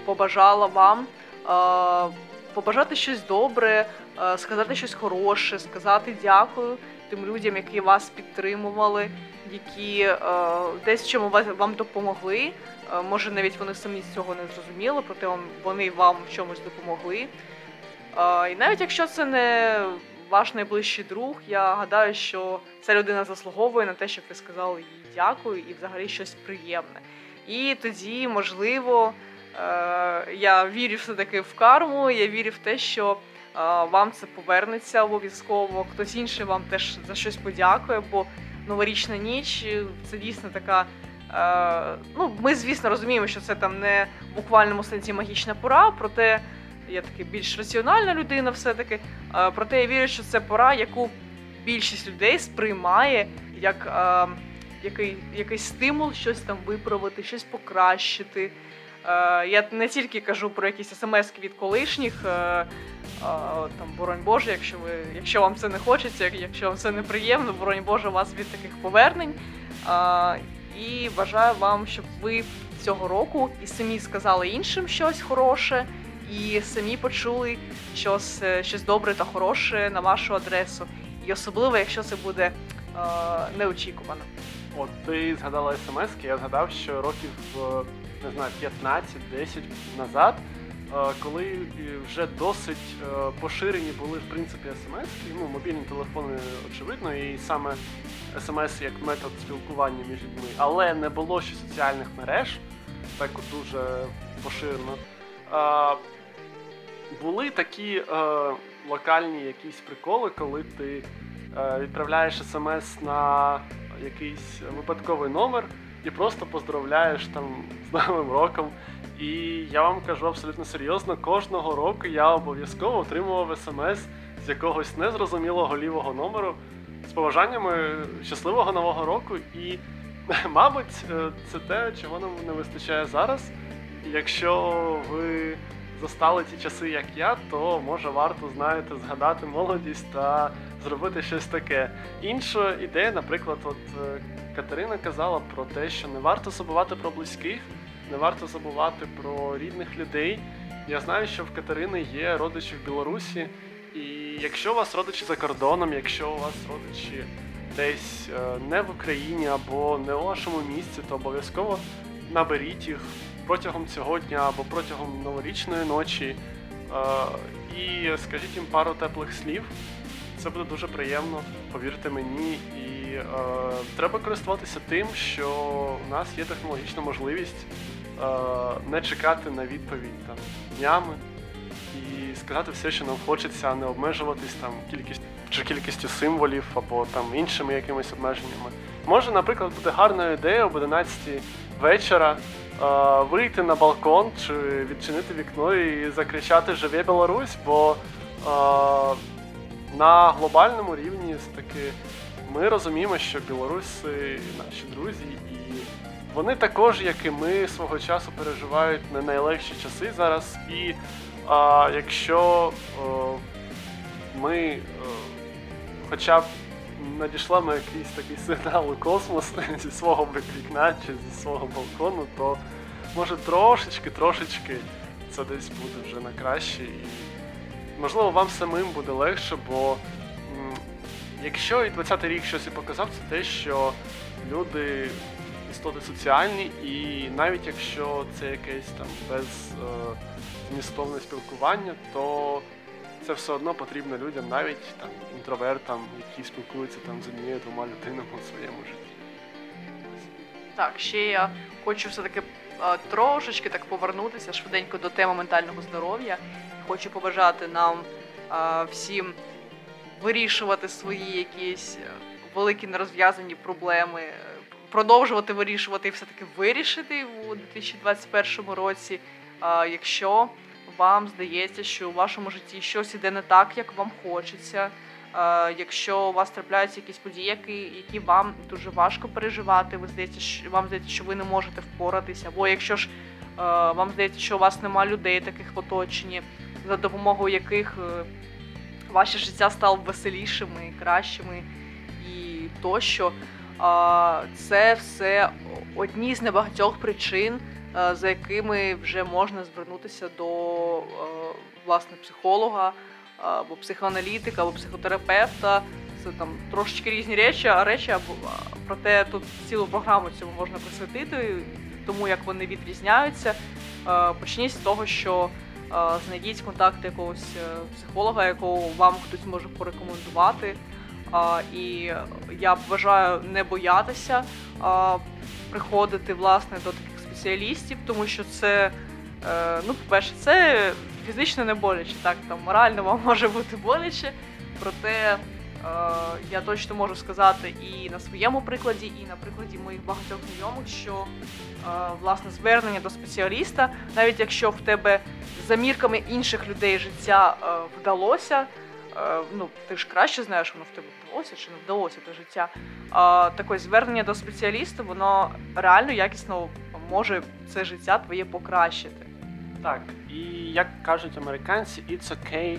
побажала вам е, побажати щось добре, е, сказати щось хороше, сказати дякую тим людям, які вас підтримували, які десь чому вам допомогли. Може, навіть вони самі цього не зрозуміли, проте вони вам в чомусь допомогли. І навіть якщо це не ваш найближчий друг, я гадаю, що ця людина заслуговує на те, щоб ви сказали їй дякую і взагалі щось приємне. І тоді, можливо, е, я вірю все-таки в карму, я вірю в те, що е, вам це повернеться обов'язково. Хтось інший вам теж за щось подякує, бо новорічна ніч це дійсно така. Е, ну, ми, звісно, розуміємо, що це там не в буквальному сенсі магічна пора, проте я таки більш раціональна людина, все-таки. Проте я вірю, що це пора, яку більшість людей сприймає як е, який, якийсь стимул щось там виправити, щось покращити. Е, я не тільки кажу про якісь смс від колишніх, е, там, боронь Боже, якщо ви, якщо вам це не хочеться, якщо вам це неприємно, боронь Боже, вас від таких повернень. І бажаю вам, щоб ви цього року і самі сказали іншим щось хороше, і самі почули щось, е, щось добре та хороше на вашу адресу. І особливо, якщо це буде е, неочікувано.
От ти згадала смс, я згадав, що років е, не знаю 15-10 назад, е, коли вже досить поширені були в принципі смс, ну мобільні телефони, очевидно, і саме смс як метод спілкування між людьми, але не було ще соціальних мереж, так от дуже поширено. Були такі е, локальні якісь приколи, коли ти е, відправляєш смс на якийсь випадковий номер і просто поздравляєш там з Новим роком. І я вам кажу абсолютно серйозно, кожного року я обов'язково отримував смс з якогось незрозумілого лівого номеру з побажаннями щасливого нового року. І, мабуть, е, це те, чого нам не вистачає зараз. Якщо ви застали ті часи, як я, то може варто, знаєте, згадати молодість та зробити щось таке. Інша ідея, наприклад, от е, Катерина казала про те, що не варто забувати про близьких, не варто забувати про рідних людей. Я знаю, що в Катерини є родичі в Білорусі, і якщо у вас родичі за кордоном, якщо у вас родичі десь е, не в Україні або не у вашому місці, то обов'язково наберіть їх протягом цього дня або протягом новорічної ночі е, і скажіть їм пару теплих слів. Це буде дуже приємно, повірте мені. І е, треба користуватися тим, що у нас є технологічна можливість е, не чекати на відповідь там днями і сказати все, що нам хочеться, а не обмежуватись там кількість чи кількістю символів або там іншими якимись обмеженнями. Може, наприклад, бути гарною ідеєю об 11 вечора вийти на балкон чи відчинити вікно і закричати Живе Білорусь, бо е, на глобальному рівні таки ми розуміємо, що білоруси наші друзі, і вони також, як і ми, свого часу переживають не найлегші часи зараз. І якщо ми е, хоча б надішлемо якийсь такий сигнал у космос зі свого вікна чи зі свого балкону, то може трошечки, трошечки це десь буде вже на краще. І можливо вам самим буде легше, бо якщо і 20-й рік щось і показав, це те, що люди істоти соціальні, і навіть якщо це якесь там без е, змістовне спілкування, то це все одно потрібно людям, навіть там інтровертам, які спілкуються там з однією двома людинами у своєму житті.
Так, ще я хочу все-таки е, трошечки так повернутися швиденько до теми ментального здоров'я. Хочу побажати нам е, всім вирішувати свої якісь е, великі нерозв'язані проблеми, продовжувати вирішувати і все-таки вирішити у 2021 році. Якщо вам здається, що у вашому житті щось іде не так, як вам хочеться. Е, Якщо у вас трапляються якісь події, які, які вам дуже важко переживати, ви здається, що вам здається, що ви не можете впоратися, або якщо ж е, вам здається, що у вас нема людей таких в оточенні, за допомогою яких е, ваше життя стало веселішими, кращими і тощо. Це все одні з небагатьох причин, за якими вже можна звернутися до е, власне психолога або психоаналітика, або психотерапевта. Це там трошечки різні речі, а речі або проте тут цілу програму цьому можна присвятити, тому як вони відрізняються. Е, Почніть з того, що е, знайдіть контакт якогось е, психолога, якого вам хтось може порекомендувати. І я бажаю не боятися приходити власне до таких спеціалістів, тому що це, е, ну, по-перше, це фізично не боляче, так там морально вам може бути боляче, проте е, я точно можу сказати і на своєму прикладі, і на прикладі моїх багатьох знайомих, що е, власне звернення до спеціаліста, навіть якщо в тебе за мірками інших людей життя вдалося. Ну, ти ж краще знаєш, воно в тебе вдалося чи не вдалося те життя. А таке звернення до спеціаліста, воно реально якісно може це життя твоє покращити.
Так, і як кажуть американці, it's okay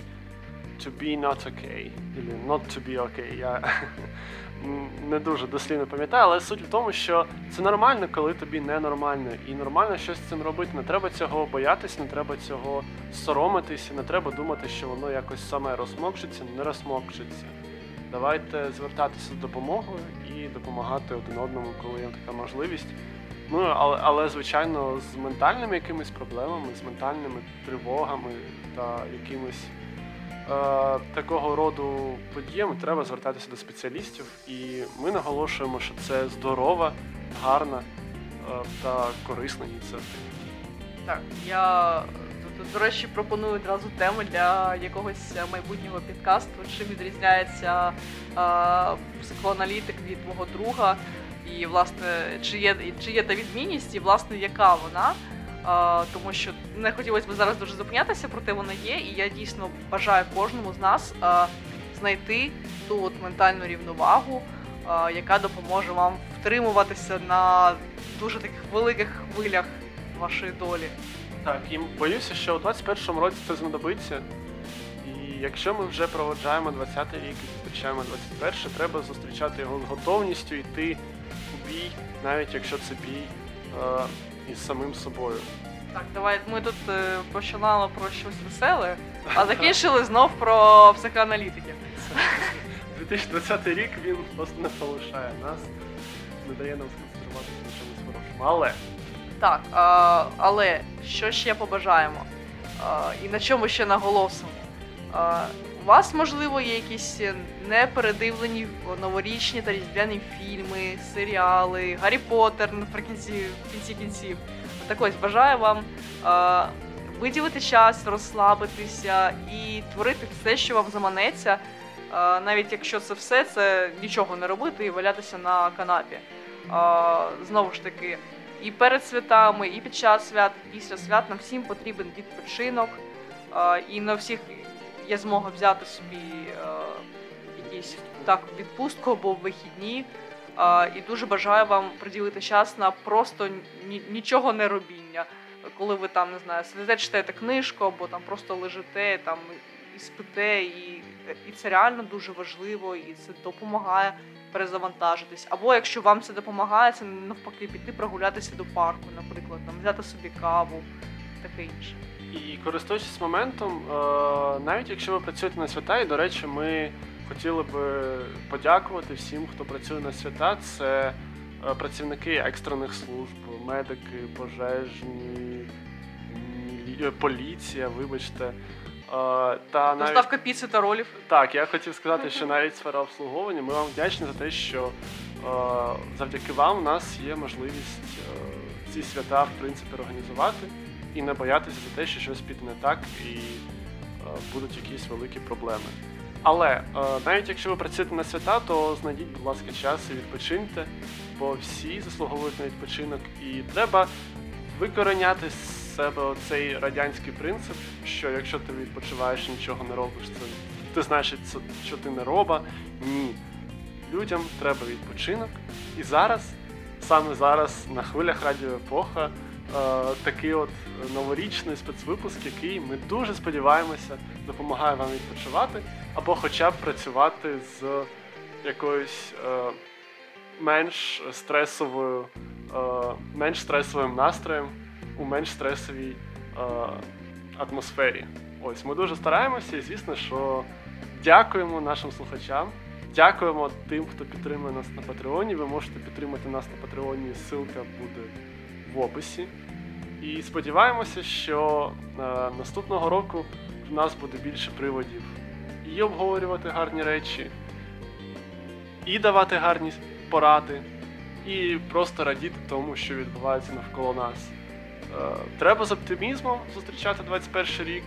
to be not okay. Или not to be okay. Я не дуже дослівно пам'ятаю, але суть в тому, що це нормально, коли тобі ненормально. І нормально щось з цим робити. Не треба цього боятися, не треба цього соромитися, не треба думати, що воно якось саме розмокшиться, не розмокшиться. Давайте звертатися з допомогою і допомагати один одному, коли є така можливість. Ну, але, але звичайно, з ментальними якимись проблемами, з ментальними тривогами та якимись е, такого роду подіями треба звертатися до спеціалістів. І ми наголошуємо, що це здорова, гарна е, та корисна ініціатива.
Так, я до речі пропоную одразу тему для якогось майбутнього підкасту, чим відрізняється е, психоаналітик від мого друга, і власне чи є чи є та відмінність, і власне яка вона. Тому що не хотілося б зараз дуже зупинятися, проте вона є, і я дійсно бажаю кожному з нас знайти ту от ментальну рівновагу, яка допоможе вам втримуватися на дуже таких великих хвилях вашої долі.
Так, і боюся, що у 21-му році це знадобиться. І якщо ми вже проводжаємо 20-й рік і зустрічаємо 21-й, треба зустрічати його з готовністю йти бій, навіть якщо це бій е, із самим собою.
Так, давай ми тут е, починали про щось веселе, а закінчили знов про психоаналітиків.
2020 рік він просто не полишає нас, не дає нам сконцентруватися на чомусь хорошому. Але
Так, а, але що ще побажаємо? А, і на чому ще наголосимо? А, у вас, можливо, є якісь непередивлені новорічні та різдвяні фільми, серіали, Гаррі Поттер наприкінці в кінці кінців. Так ось бажаю вам а, виділити час, розслабитися і творити все, що вам заманеться. А, навіть якщо це все, це нічого не робити і валятися на канапі. А, знову ж таки, і перед святами, і під час свят, і після свят нам всім потрібен відпочинок. І на всіх є змога взяти собі е, якісь так відпустку або вихідні. А, І дуже бажаю вам приділити час на просто ні- нічого не робіння. Коли ви там не знаю, сидите, читаєте книжку, або там просто лежите там і спите, і, і це реально дуже важливо, і це допомагає перезавантажитись. Або якщо вам це допомагає, це навпаки піти прогулятися до парку, наприклад, там взяти собі каву, таке інше.
І користуючись моментом, е, навіть якщо ви працюєте на свята, і до речі, ми хотіли би подякувати всім, хто працює на свята. Це е, працівники екстрених служб, медики, пожежні, е, поліція, вибачте. Та навіть
Доставка піци та ролів.
так, я хотів сказати, що навіть сфера обслуговування. Ми вам вдячні за те, що завдяки вам у нас є можливість ці свята в принципі організувати і не боятися за те, що щось піде не так і е, будуть якісь великі проблеми. Але е, навіть якщо ви працюєте на свята, то знайдіть, будь ласка, час і відпочиньте, бо всі заслуговують на відпочинок, і треба викореняти з себе оцей радянський принцип, що якщо ти відпочиваєш нічого не робиш, це ти значить, що ти не роба. Ні. Людям треба відпочинок. І зараз, саме зараз, на хвилях радіо Епоха, такий от новорічний спецвипуск, який ми дуже сподіваємося допомагає вам відпочивати, або хоча б працювати з якоюсь е, менш стресовою, е, менш стресовим настроєм у менш стресовій е, атмосфері. Ось ми дуже стараємося, і звісно, що дякуємо нашим слухачам. Дякуємо тим, хто підтримує нас на Патреоні. Ви можете підтримати нас на Патреоні. Ссылка буде в описі. І сподіваємося, що е, наступного року в нас буде більше приводів і обговорювати гарні речі, і давати гарні поради, і просто радіти тому, що відбувається навколо нас. Е, Треба з оптимізмом зустрічати 21 рік.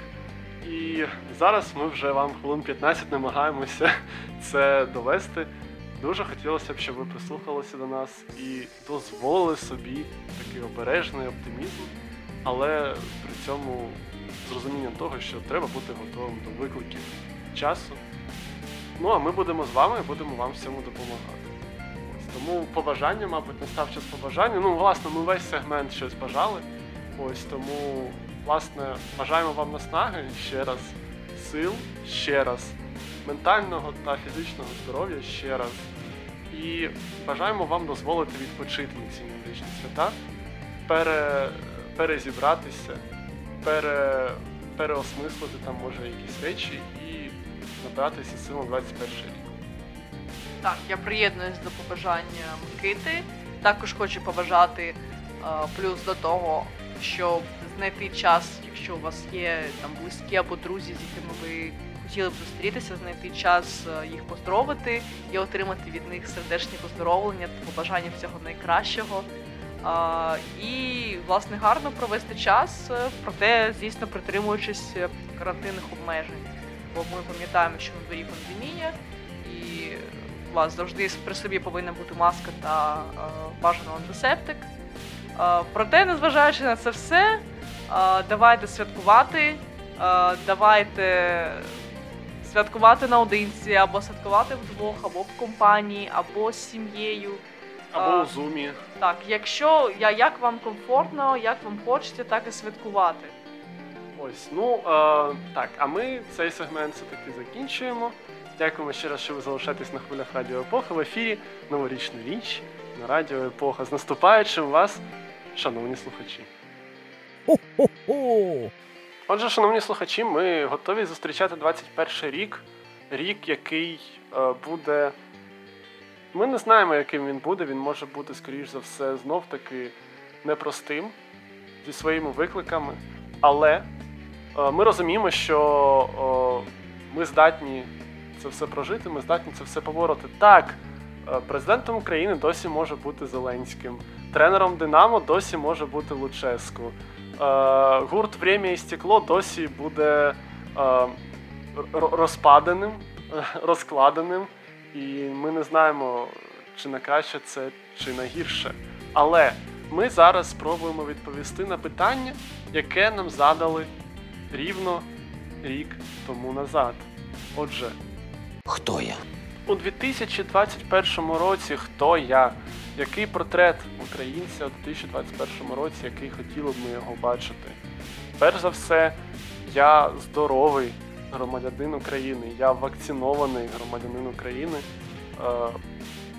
І зараз ми вже вам хвилин 15 намагаємося це довести. Дуже хотілося б, щоб ви прислухалися до нас і дозволили собі такий обережний оптимізм, але при цьому з розумінням того, що треба бути готовим до викликів часу. Ну а ми будемо з вами і будемо вам всьому допомагати. Тому побажання, мабуть, настав час побажання. Ну, власне, ми весь сегмент щось бажали. Ось тому, власне, бажаємо вам наснаги ще раз сил, ще раз ментального та фізичного здоров'я ще раз. І бажаємо вам дозволити відпочити на ці новорічні свята, пере, перезібратися, пере, переосмислити там може якісь речі і набратися сил на 21 рік.
Так, я приєднуюсь до побажання Микити. Також хочу побажати е, плюс до того, щоб знайти час, якщо у вас є там близькі або друзі, з якими ви хотіли б зустрітися, знайти час е, їх поздоровити і отримати від них сердечні поздоровлення та побажання всього найкращого. І, власне, гарно провести час, е, проте, звісно, притримуючись е, карантинних обмежень. Бо ми пам'ятаємо, що на дворі пандемія, і у вас завжди при собі повинна бути маска та бажано антисептик. Проте, незважаючи на це все, давайте святкувати, давайте святкувати наодинці, або святкувати вдвох, або в компанії, або з сім'єю.
Або у зумі.
Так, якщо я як вам комфортно, як вам хочеться, так і святкувати.
Ось, ну е, так, а ми цей сегмент все-таки закінчуємо. Дякуємо ще раз, що ви залишаєтесь на хвилях Радіо Епоха в ефірі Новорічна річ на Радіо Епоха. З наступаючим вас, шановні слухачі.
Хо-хо-хо!
Отже, шановні слухачі, ми готові зустрічати 21 рік. Рік, який е, буде. Ми не знаємо, яким він буде. Він може бути, скоріш за все, знов таки непростим зі своїми викликами. Але е, ми розуміємо, що ми здатні це все прожити, ми здатні це все побороти. Так, е, президентом України досі може бути Зеленським, тренером Динамо досі може бути Луческу. Е, гурт «Время і стекло досі буде е, розпаданим, розкладеним, і ми не знаємо, чи на краще це, чи на гірше. Але ми зараз спробуємо відповісти на питання, яке нам задали рівно рік тому назад. Отже,
Хто я?
у 2021 році хто я? Який портрет українця у 2021 році, який хотіли б ми його бачити? Перш за все, я здоровий громадянин України, я вакцинований громадянин України е,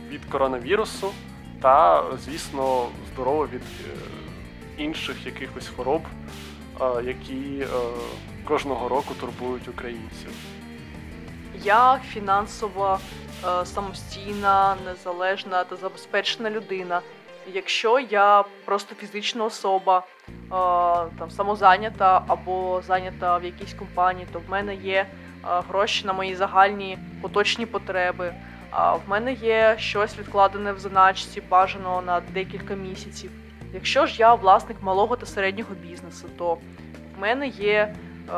від коронавірусу та, звісно, здоровий від е, інших якихось хвороб, е, які кожного року турбують українців.
Я фінансово е, самостійна, незалежна та забезпечена людина. Якщо я просто фізична особа, е, там самозайнята або зайнята в якійсь компанії, то в мене є е, гроші на мої загальні поточні потреби. А в мене є щось відкладене в заначці, бажано на декілька місяців. Якщо ж я власник малого та середнього бізнесу, то в мене є е,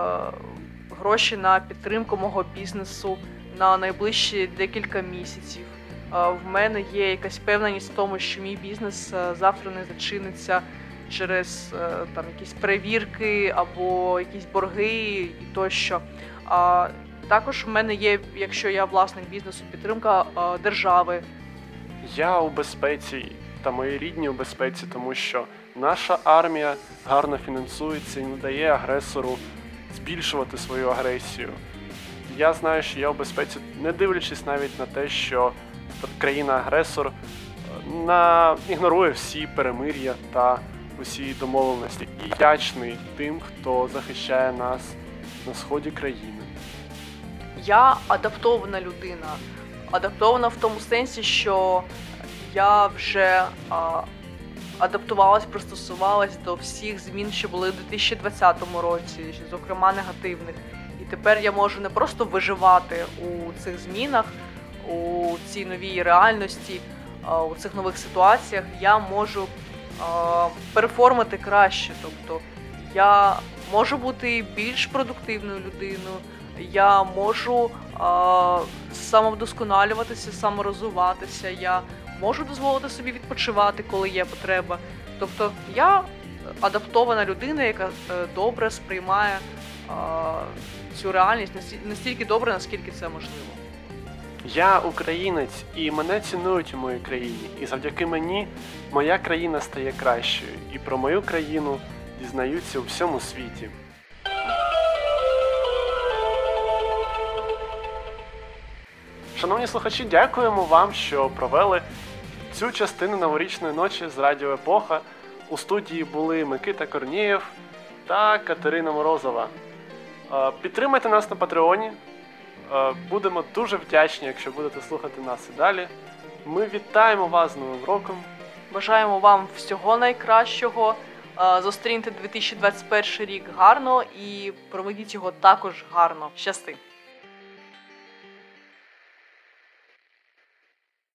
гроші на підтримку мого бізнесу на найближчі декілька місяців. В мене є якась певненість в тому, що мій бізнес завтра не зачиниться через там якісь перевірки або якісь борги і тощо. А також в мене є, якщо я власник бізнесу, підтримка держави.
Я у безпеці та мої рідні у безпеці, тому що наша армія гарно фінансується і не дає агресору збільшувати свою агресію. Я знаю, що я у безпеці, не дивлячись навіть на те, що країна-агресор е, на... ігнорує всі перемир'я та усі домовленості. І вдячний тим, хто захищає нас на сході країни.
Я адаптована людина. Адаптована в тому сенсі, що я вже а, адаптувалась, пристосувалась до всіх змін, що були у 2020 році, зокрема негативних. І тепер я можу не просто виживати у цих змінах, у цій новій реальності, у цих нових ситуаціях. Я можу переформити краще. Тобто я можу бути більш продуктивною людиною. Я можу самовдосконалюватися, саморозвиватися. Я можу дозволити собі відпочивати, коли є потреба. Тобто я адаптована людина, яка е, добре сприймає цю реальність насті- настільки добре, наскільки це можливо.
Я українець, і мене цінують у моїй країні. І завдяки мені моя країна стає кращою. І про мою країну дізнаються у всьому світі. Шановні слухачі, дякуємо вам, що провели цю частину новорічної ночі з Радіо Епоха. У студії були Микита Корнієв та Катерина Морозова. Е, Підтримайте нас на Патреоні. Е, Будемо дуже вдячні, якщо будете слухати нас і далі. Ми вітаємо вас з Новим роком.
Бажаємо вам всього найкращого. Е, Зустріньте 2021 рік гарно і проведіть його також гарно. Щасти!